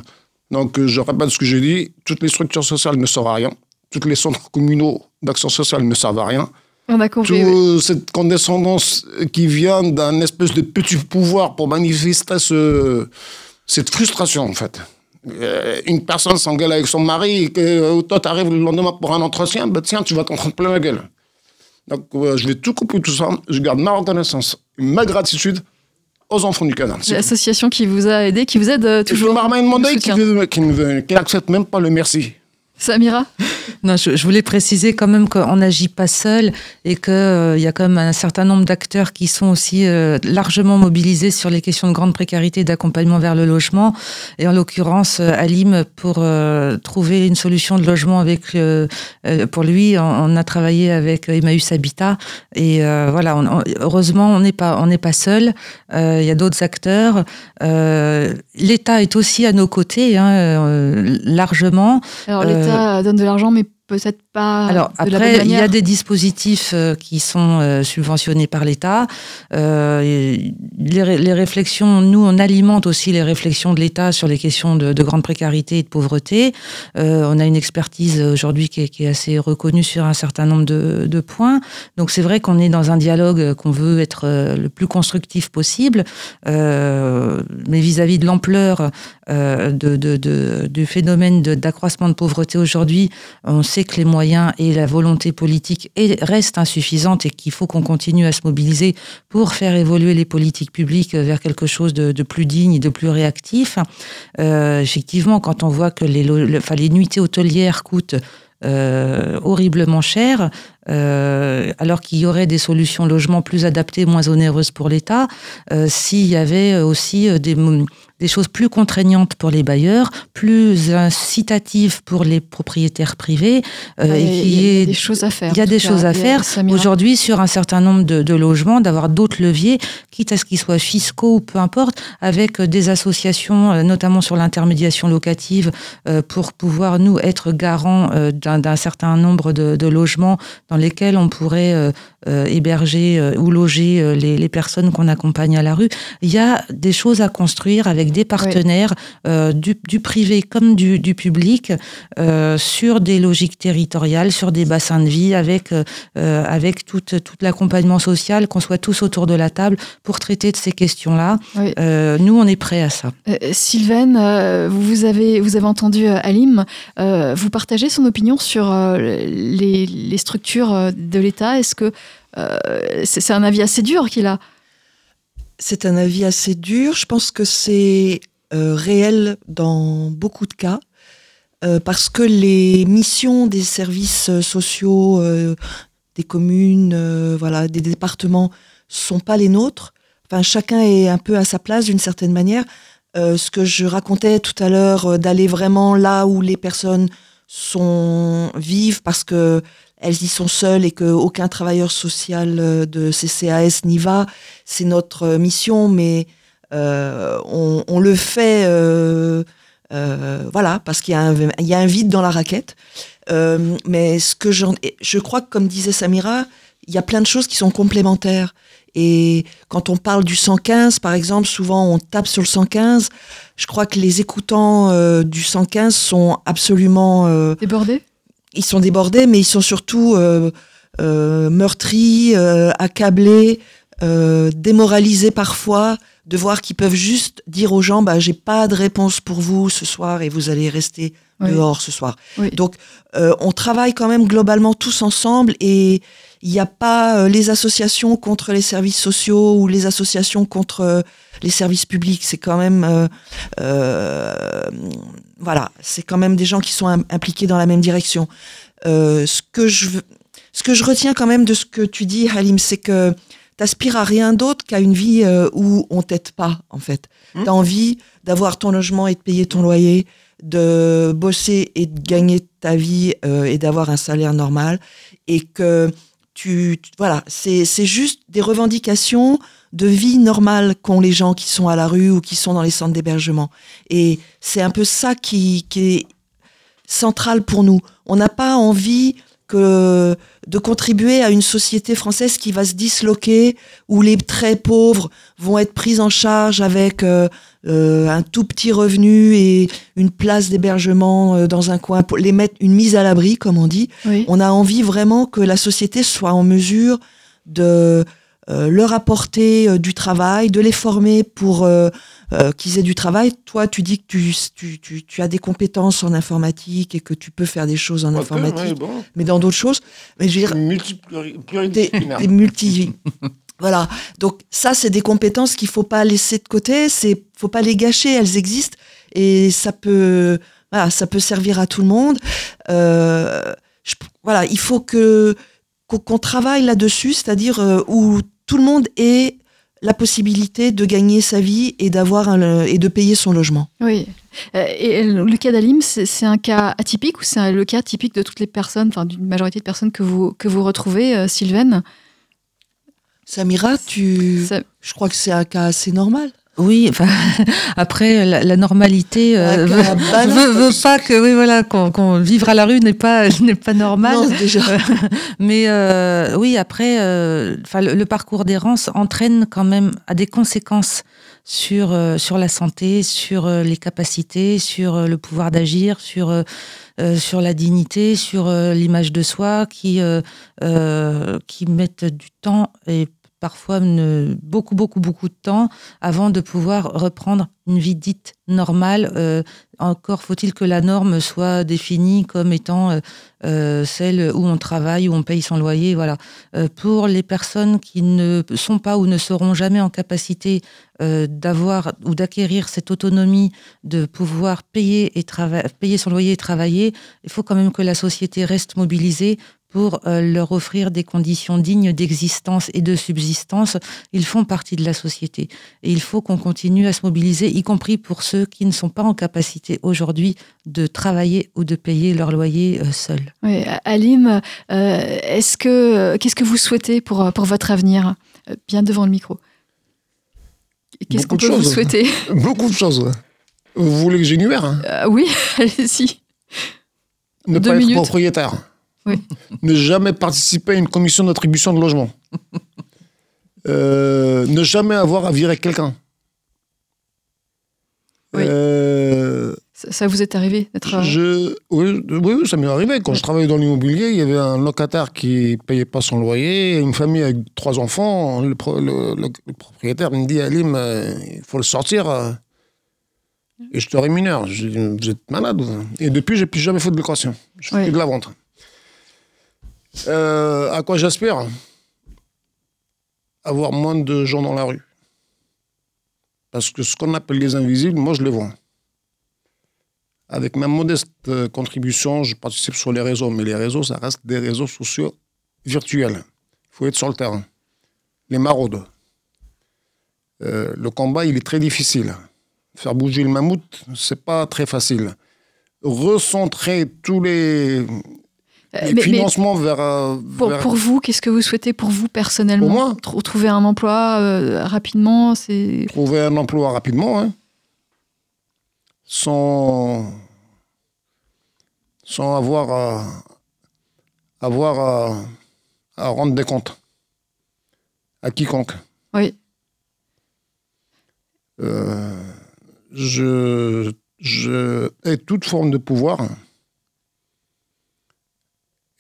Donc euh, je répète ce que j'ai dit, toutes les structures sociales ne servent à rien. Toutes les centres communaux d'action sociale ne servent à rien. On a compris. oui. Cette condescendance qui vient d'un espèce de petit pouvoir pour manifester ce, cette frustration, en fait. Euh, Une personne s'engueule avec son mari et que euh, toi, tu arrives le lendemain pour un entretien, ben tiens, tu vas t'en prendre plein la gueule. Donc, euh, je vais tout couper tout ça. Je garde ma reconnaissance, ma gratitude aux enfants du. C'est l'association qui vous a aidé, qui vous aide Toujours. toujours. Marmaille demandé qui qui qui n'accepte même pas le merci. Samira Non, je, je voulais préciser quand même qu'on n'agit pas seul et qu'il y a quand même un certain nombre d'acteurs qui sont aussi euh, largement mobilisés sur les questions de grande précarité et d'accompagnement vers le logement. Et en l'occurrence, euh, Alim, pour euh, trouver une solution de logement avec, euh, euh, pour lui, on, on a travaillé avec Emmaüs Habitat. Et euh, voilà, on- on- heureusement, on n'est pas, on n'est pas seul. Euh, Il y a d'autres acteurs. Euh, L'État est aussi à nos côtés, hein, euh, largement. Alors Euh, l'État donne de l'argent, mais peut-être pas Alors après, il y a des dispositifs euh, qui sont euh, subventionnés par l'État. Euh, les, ré- les réflexions, nous, on alimente aussi les réflexions de l'État sur les questions de, de grande précarité et de pauvreté. Euh, on a une expertise aujourd'hui qui est, qui est assez reconnue sur un certain nombre de, de points. Donc c'est vrai qu'on est dans un dialogue qu'on veut être le plus constructif possible, Euh, mais vis-à-vis de l'ampleur de, du phénomène d'accroissement de pauvreté aujourd'hui, on sait que les moyens et la volonté politique est- restent insuffisantes et qu'il faut qu'on continue à se mobiliser pour faire évoluer les politiques publiques vers quelque chose de, plus digne et de plus réactif. Euh, effectivement, quand on voit que les, le- hôtelières coûtent euh, horriblement cher, euh, alors qu'il y aurait des solutions logement plus adaptées, moins onéreuses pour l'État, s'il y avait aussi des, des choses plus contraignantes pour les bailleurs, plus incitatives pour les propriétaires privés, euh, et il y a- y des choses à faire. il y a des choses à. Aujourd'hui, sur un certain nombre de, de logements, d'avoir d'autres leviers, quitte à ce qu'ils soient fiscaux ou peu importe, avec des associations, euh, notamment sur l'intermédiation locative, euh, pour pouvoir, nous, être garants euh, d'un certain nombre de, de logements dans lesquels on pourrait héberger ou loger les, les personnes qu'on accompagne à la rue. Il y a des choses à construire avec des partenaires euh, du, du privé comme du, du public euh, sur des logiques territoriales, sur des bassins de vie, avec, euh, avec tout, tout l'accompagnement social, qu'on soit tous autour de la table pour traiter de ces questions-là. Oui. Nous, on est prêts à ça. Sylvaine, vous avez, vous avez entendu Alim, vous partagez son opinion sur les, les structures de l'État. Est-ce que euh, c'est un avis assez dur qu'il a? C'est un avis assez dur. Je pense que c'est euh, réel dans beaucoup de cas. euh, parce que les missions des services euh, sociaux, euh, des communes, euh, voilà, des départements sont pas les nôtres. Enfin, chacun est un peu à sa place d'une certaine manière. Euh, ce que je racontais tout à l'heure, d'aller vraiment là où les personnes sont vivent parce que elles y sont seules et qu'aucun travailleur social euh, de CCAS n'y va, c'est notre euh, mission, mais euh, on, on le fait, euh, euh, voilà, parce qu'il y, a un- il y a un vide dans la raquette. Euh, mais ce que j'en, je crois que, comme disait Samira, il y a plein de choses qui sont complémentaires. Et quand on parle du 115, par exemple, souvent on tape sur le 115. Je crois que les écoutants du 115 sont absolument, euh, Débordé ils sont débordés, mais ils sont surtout euh, euh, meurtris, euh, accablés, euh, démoralisés parfois, de voir qu'ils peuvent juste dire aux gens, bah j'ai pas de réponse pour vous ce soir et vous allez rester Oui. dehors ce soir. Oui. Donc euh, on travaille quand même globalement tous ensemble et il n'y a pas euh, les associations contre les services sociaux ou les associations contre euh, les services publics. C'est quand même euh, euh, voilà, c'est quand même des gens qui sont im- impliqués dans la même direction. Euh, ce que je ce que je retiens quand même de ce que tu dis, Halim, c'est que t'aspires à rien d'autre qu'à une vie euh, où on t'aide pas, en fait. Hmm. T'as envie d'avoir ton logement et de payer ton loyer, de bosser et de gagner ta vie euh, et d'avoir un salaire normal, et que tu, tu- voilà, c'est juste des revendications de vie normale qu'ont les gens qui sont à la rue ou qui sont dans les centres d'hébergement. Et c'est un peu ça qui, qui est central pour nous. On n'a pas envie que de contribuer à une société française qui va se disloquer, où les très pauvres vont être pris en charge avec euh, euh, un tout petit revenu et une place d'hébergement euh, dans un coin pour les mettre une mise à l'abri, comme on dit. Oui. On a envie vraiment que la société soit en mesure de leur apporter euh, du travail, de les former pour euh, euh, qu'ils aient du travail. Toi, tu dis que tu, tu, tu, tu as des compétences en informatique et que tu peux faire des choses en informatique, bon. mais dans d'autres choses. Mais je veux dire, Multi- des, pluridisciplinaire. des multi voilà donc ça c'est des compétences qu'il faut pas laisser de côté c'est faut pas les gâcher elles existent et ça peut voilà ça peut servir à tout le monde Euh, je- voilà il faut que qu'on qu'on travaille là-dessus c'est-à-dire euh, où tout le monde ait la possibilité de gagner sa vie et d'avoir et de payer son logement. Oui. Euh, Et le cas d'Alim, c'est un cas atypique ou c'est le cas typique de toutes les personnes, enfin d'une majorité de personnes que vous, que vous retrouvez, euh, Sylvaine Samira tu Ça- je crois que c'est un cas assez normal Oui, enfin, [laughs] après, la, la normalité euh, Un veut, pas que oui, voilà, qu'on qu'on- vivre à la rue n'est pas, [laughs] n'est pas normal. non déjà [laughs] Mais euh, oui, après, euh, enfin, le, le parcours d'errance entraîne quand même à des conséquences sur euh, sur la santé, sur euh, les capacités, sur euh, le pouvoir d'agir, sur euh, euh, sur la dignité, sur euh, l'image de soi, qui euh, euh, qui mettent du temps et parfois beaucoup beaucoup beaucoup de temps avant de pouvoir reprendre une vie dite normale. Euh, encore faut-il que la norme soit définie comme étant euh, euh, celle où on travaille, où on paye son loyer. Voilà. Pour les personnes qui ne sont pas ou ne seront jamais en capacité d'avoir ou d'acquérir cette autonomie de pouvoir payer, et payer son loyer et travailler, il faut quand même que la société reste mobilisée pour euh, leur offrir des conditions dignes d'existence et de subsistance. Ils font partie de la société. Et il faut qu'on continue à se mobiliser, y compris pour ceux qui ne sont pas en capacité aujourd'hui de travailler ou de payer leur loyer euh, seuls. Oui, Alim, euh, est-ce que qu'est-ce que vous souhaitez pour, pour votre avenir Bien devant le micro? Qu'est-ce qu'on peut vous souhaiter? [laughs] Beaucoup de choses. Vous voulez que j'énumère hein? Euh, Oui, [laughs] allez-y. Ne Deux pas minutes. être propriétaire. Oui. [laughs] ne jamais participer à une commission d'attribution de logement. [laughs] Euh, ne jamais avoir à virer quelqu'un. Oui. Euh, Ça, ça vous est arrivé d'être. je, oui, oui, ça m'est arrivé. Quand je travaillais dans l'immobilier, il y avait un locataire qui payait pas son loyer, une famille avec trois enfants. Le, pro- le- le- le propriétaire me dit Alim, euh, il faut le sortir. et je te rémunère. Je dis, vous êtes malade. Et depuis, j'ai plus jamais fait de location. Je fais de la vente. Euh, à quoi j'aspire? Avoir moins de gens dans la rue. Parce que ce qu'on appelle les invisibles, moi, je les vois. avec ma modeste euh, contribution, je participe sur les réseaux, mais les réseaux, ça reste des réseaux sociaux virtuels. Il faut être sur le terrain. Les maraudes. Euh, le combat, il est très difficile. Faire bouger le mammouth, c'est pas très facile. Recentrer tous les, Euh, mais vers, euh, pour, vers- pour vous, qu'est-ce que vous souhaitez pour vous personnellement Pour moi Tr- Trouver un emploi euh, rapidement, c'est. trouver un emploi rapidement, hein, sans, sans avoir à, avoir à, à rendre des comptes à quiconque. Oui. Euh, je, je hais toute forme de pouvoir.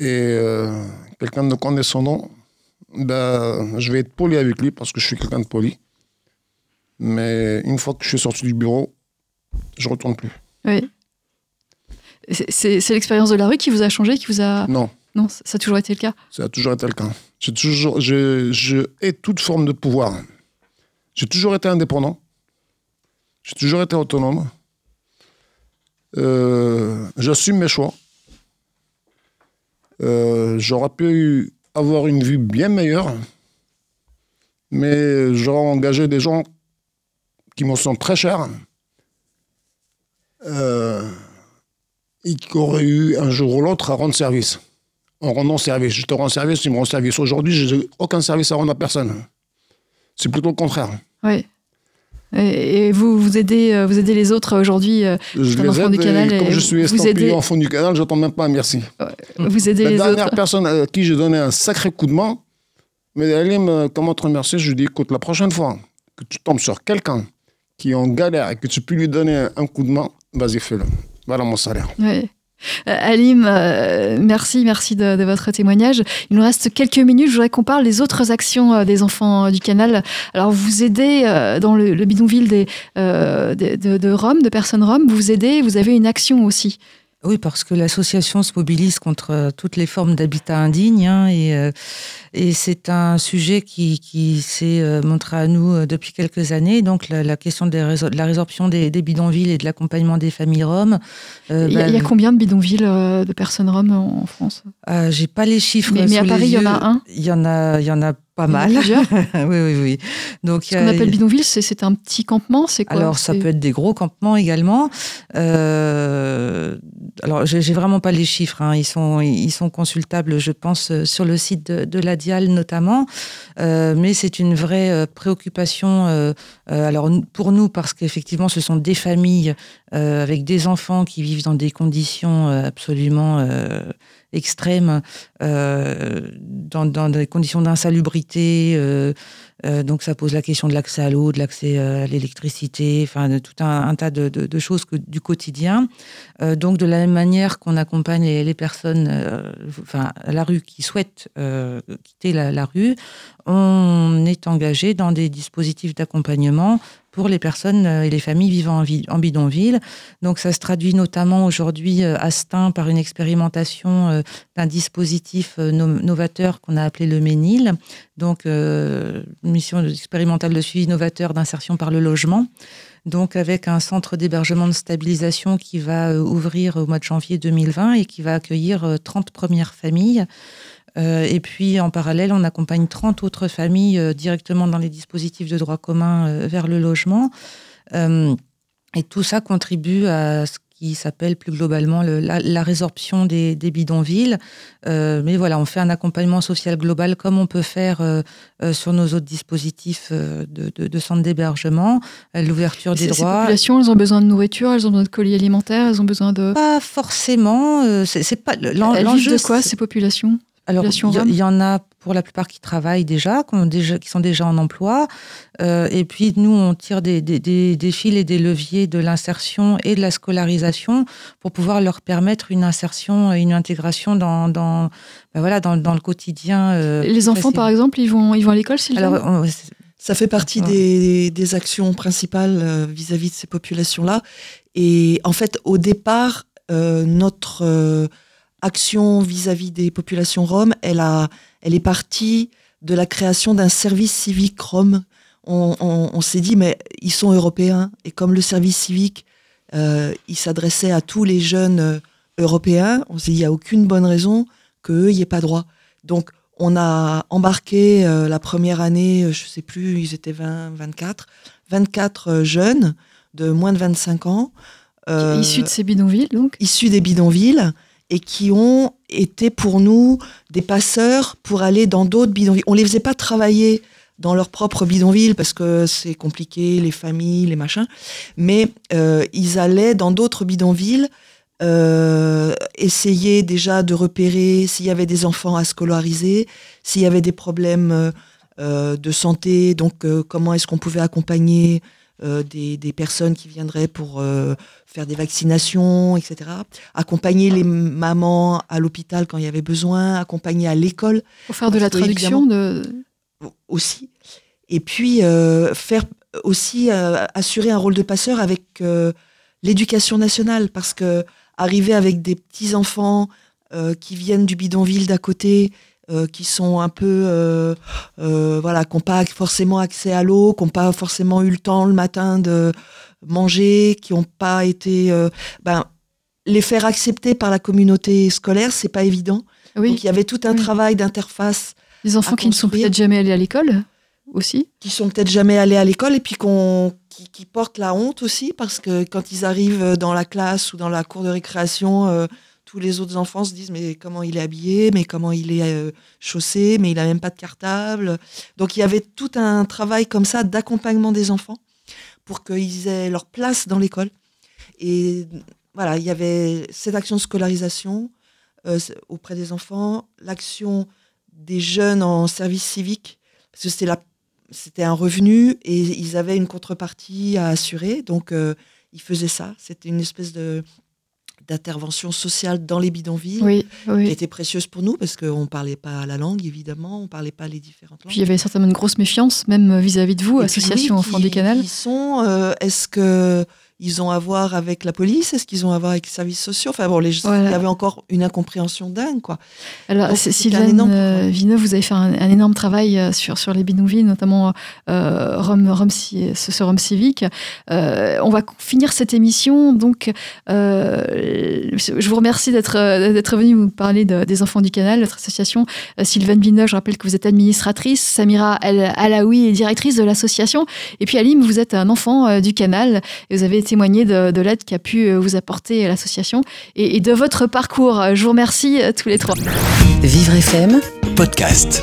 Et euh, quelqu'un de condescendant, ben, je vais être poli avec lui parce que je suis quelqu'un de poli. Mais une fois que je suis sorti du bureau, je retourne plus. oui. C'est- l'expérience de la rue qui vous a changé, qui vous a. Non, Non, ça ça a toujours été le cas. ça a toujours été le cas. J'ai toujours, je, je hais toute forme de pouvoir. J'ai toujours été indépendant. J'ai toujours été autonome. Euh, J'assume mes choix. Euh, J'aurais pu avoir une vue bien meilleure, mais j'aurais engagé des gens qui me sont très chers euh, et qui auraient eu un jour ou l'autre à rendre service en rendant service. Je te rends service, tu me rends service. Aujourd'hui, je n'ai aucun service à rendre à personne. C'est plutôt le contraire. Et, et vous, vous aidez, euh, vous aidez les autres aujourd'hui. euh, Je les aide du et canal comme et je suis estampillé aidez- enfant du canal, j'attends même pas un merci. Vous aidez La les dernière autres. personne à qui j'ai donné un sacré coup de main, mais elle me comment te remercier Je lui dis écoute, la prochaine fois que tu tombes sur quelqu'un qui est en galère et que tu peux lui donner un, coup de main, vas-y, fais-le. Voilà mon salaire. Ouais. Euh, Alim, euh, merci, merci de, votre témoignage. Il nous reste quelques minutes. Je voudrais qu'on parle des autres actions euh, des enfants du canal. Alors, vous aidez dans le, le bidonville de, de, de Rome, de personnes roms. Vous aidez, vous avez une action aussi. Oui, parce que l'association se mobilise contre euh, toutes les formes d'habitat indigne hein, et, euh, et c'est un sujet qui, qui s'est euh, montré à nous depuis quelques années. Donc la, la question des résor- de la résorption des, des bidonvilles et de l'accompagnement des familles roms. euh, Il y, a, bah, il y a combien de bidonvilles euh, de personnes roms en, en France? Euh, J'ai pas les chiffres. mais, mais à Paris, il y en a un? Il y en a, il y en a pas mal. [laughs] oui, oui, oui. Donc Ce qu'on appelle bidonville, c'est c'est un petit campement. C'est quoi? Alors, ça peut être des gros campements également. Euh, alors, j'ai vraiment pas les chiffres. hein. Ils, sont, ils sont consultables, je pense, euh, sur le site de, de la Dial notamment. Euh, mais c'est une vraie euh, préoccupation. euh, euh, alors, pour nous, parce qu'effectivement, ce sont des familles euh, avec des enfants qui vivent dans des conditions euh, absolument euh, extrêmes, euh, dans, des conditions d'insalubrité. euh, euh, donc ça pose la question de l'accès à l'eau, de l'accès à l'électricité, enfin de tout un, tas de, choses du quotidien. Donc de la même manière qu'on accompagne les, personnes, enfin la rue qui souhaitent quitter la rue, on est engagé dans des dispositifs d'accompagnement pour les personnes euh, et les familles vivant en, vi- en bidonville. Donc ça se traduit notamment aujourd'hui euh, à Stein par une expérimentation euh, d'un dispositif no- novateur qu'on a appelé le Ménil, donc mission expérimentale de suivi novateur d'insertion par le logement. Donc avec un centre d'hébergement de stabilisation qui va ouvrir au mois de janvier 2020 et qui va accueillir euh, 30 premières familles. Euh, et puis en parallèle, on accompagne 30 autres familles euh, directement dans les dispositifs de droit commun euh, vers le logement. Et tout ça contribue à ce qui s'appelle plus globalement le- la, la résorption des, des bidonvilles. Mais voilà, on fait un accompagnement social global comme on peut faire sur nos autres dispositifs de, de, de centres d'hébergement, l'ouverture des Ces, ces droits. populations, elles ont besoin de nourriture, elles ont besoin de colis alimentaires, elles ont besoin de. Pas forcément. c'est pas l'enjeu. de quoi ces populations? Alors, il y, en a pour la plupart qui travaillent déjà, qui, ont déjà, qui sont déjà en emploi. Euh, et puis, nous, on tire des, des, des, des fils et des leviers de l'insertion et de la scolarisation pour pouvoir leur permettre une insertion et une intégration dans, dans, ben voilà, dans, dans le quotidien. euh, Les enfants, par exemple, ils vont, ils vont à l'école, s'ils Alors, on- Ça fait partie Ouais. des, des actions principales euh, vis-à-vis de ces populations-là. Et en fait, au départ, euh, notre euh, action vis-à-vis des populations roms, elle, a, elle est partie de la création d'un service civique rome. On, on- on s'est dit, mais ils sont européens, et comme le service civique Euh, il s'adressait à tous les jeunes euh, européens. On s'est dit, il n'y a aucune bonne raison qu'eux n'y aient pas droit. Donc, on a embarqué euh, la première année, je ne sais plus, ils étaient 20, 24, 24 jeunes de moins de 25 ans. issus de ces bidonvilles, donc? Issus des bidonvilles et qui ont été pour nous des passeurs pour aller dans d'autres bidonvilles. On les faisait pas travailler dans leur propre bidonville parce que c'est compliqué, les familles, les machins, mais euh, ils allaient dans d'autres bidonvilles euh, essayer déjà de repérer s'il y avait des enfants à scolariser, s'il y avait des problèmes euh, de santé, donc comment est-ce qu'on pouvait accompagner des, des, personnes qui viendraient pour faire des vaccinations, etc. Accompagner les mamans à l'hôpital quand il y avait besoin, accompagner à l'école. Pour faire de la traduction de... Aussi. Et puis euh, faire aussi euh, assurer un rôle de passeur avec euh, l'éducation nationale, parce que arriver avec des petits enfants qui viennent du bidonville d'à côté, qui sont un peu, voilà, qui n'ont pas forcément accès à l'eau, qui n'ont pas forcément eu le temps le matin de manger, qui n'ont pas été, ben, les faire accepter par la communauté scolaire, c'est pas évident. Oui. Donc il y avait tout un travail d'interface. Les enfants qui ne sont peut-être jamais allés à l'école aussi Qui sont peut-être jamais allés à l'école et puis qu'on, qui, portent la honte aussi parce que quand ils arrivent dans la classe ou dans la cour de récréation, euh, tous les autres enfants se disent mais comment il est habillé, mais comment il est euh, chaussé, mais il a même pas de cartable. Donc il y avait tout un travail comme ça d'accompagnement des enfants pour qu'ils aient leur place dans l'école. Et voilà, il y avait cette action de scolarisation euh, auprès des enfants, l'action des jeunes en service civique, parce que c'était un revenu et ils avaient une contrepartie à assurer. Donc, euh, ils faisaient ça. C'était une espèce de d'intervention sociale dans les bidonvilles qui était précieuse pour nous parce qu'on ne parlait pas la langue, évidemment, on ne parlait pas les différentes langues. Puis il y avait certainement une grosse méfiance, même vis-à-vis de vous, Association Enfants du Canal. Ils sont, euh, est-ce que ils ont à voir avec la police Est-ce qu'ils ont à voir avec les services sociaux? Enfin bon, les, il y avait encore une incompréhension dingue, quoi. Alors, Sylvain euh, Vineux, vous avez fait un, énorme travail euh, sur, sur les bidonvilles, notamment euh, Rome, Rome, ce, Rome civique. Euh, on va finir cette émission, donc je vous remercie d'être d'être venu vous parler des enfants du canal, notre association. Sylvain Vineux, je rappelle que vous êtes administratrice, Samira El Alaoui est directrice de l'association, et puis Alim, vous êtes un enfant du canal, et vous avez été témoigner de, l'aide qu'a pu euh, vous apporter l'association et, et, de votre parcours. Je vous remercie euh, tous les trois. Vivre FM, podcast.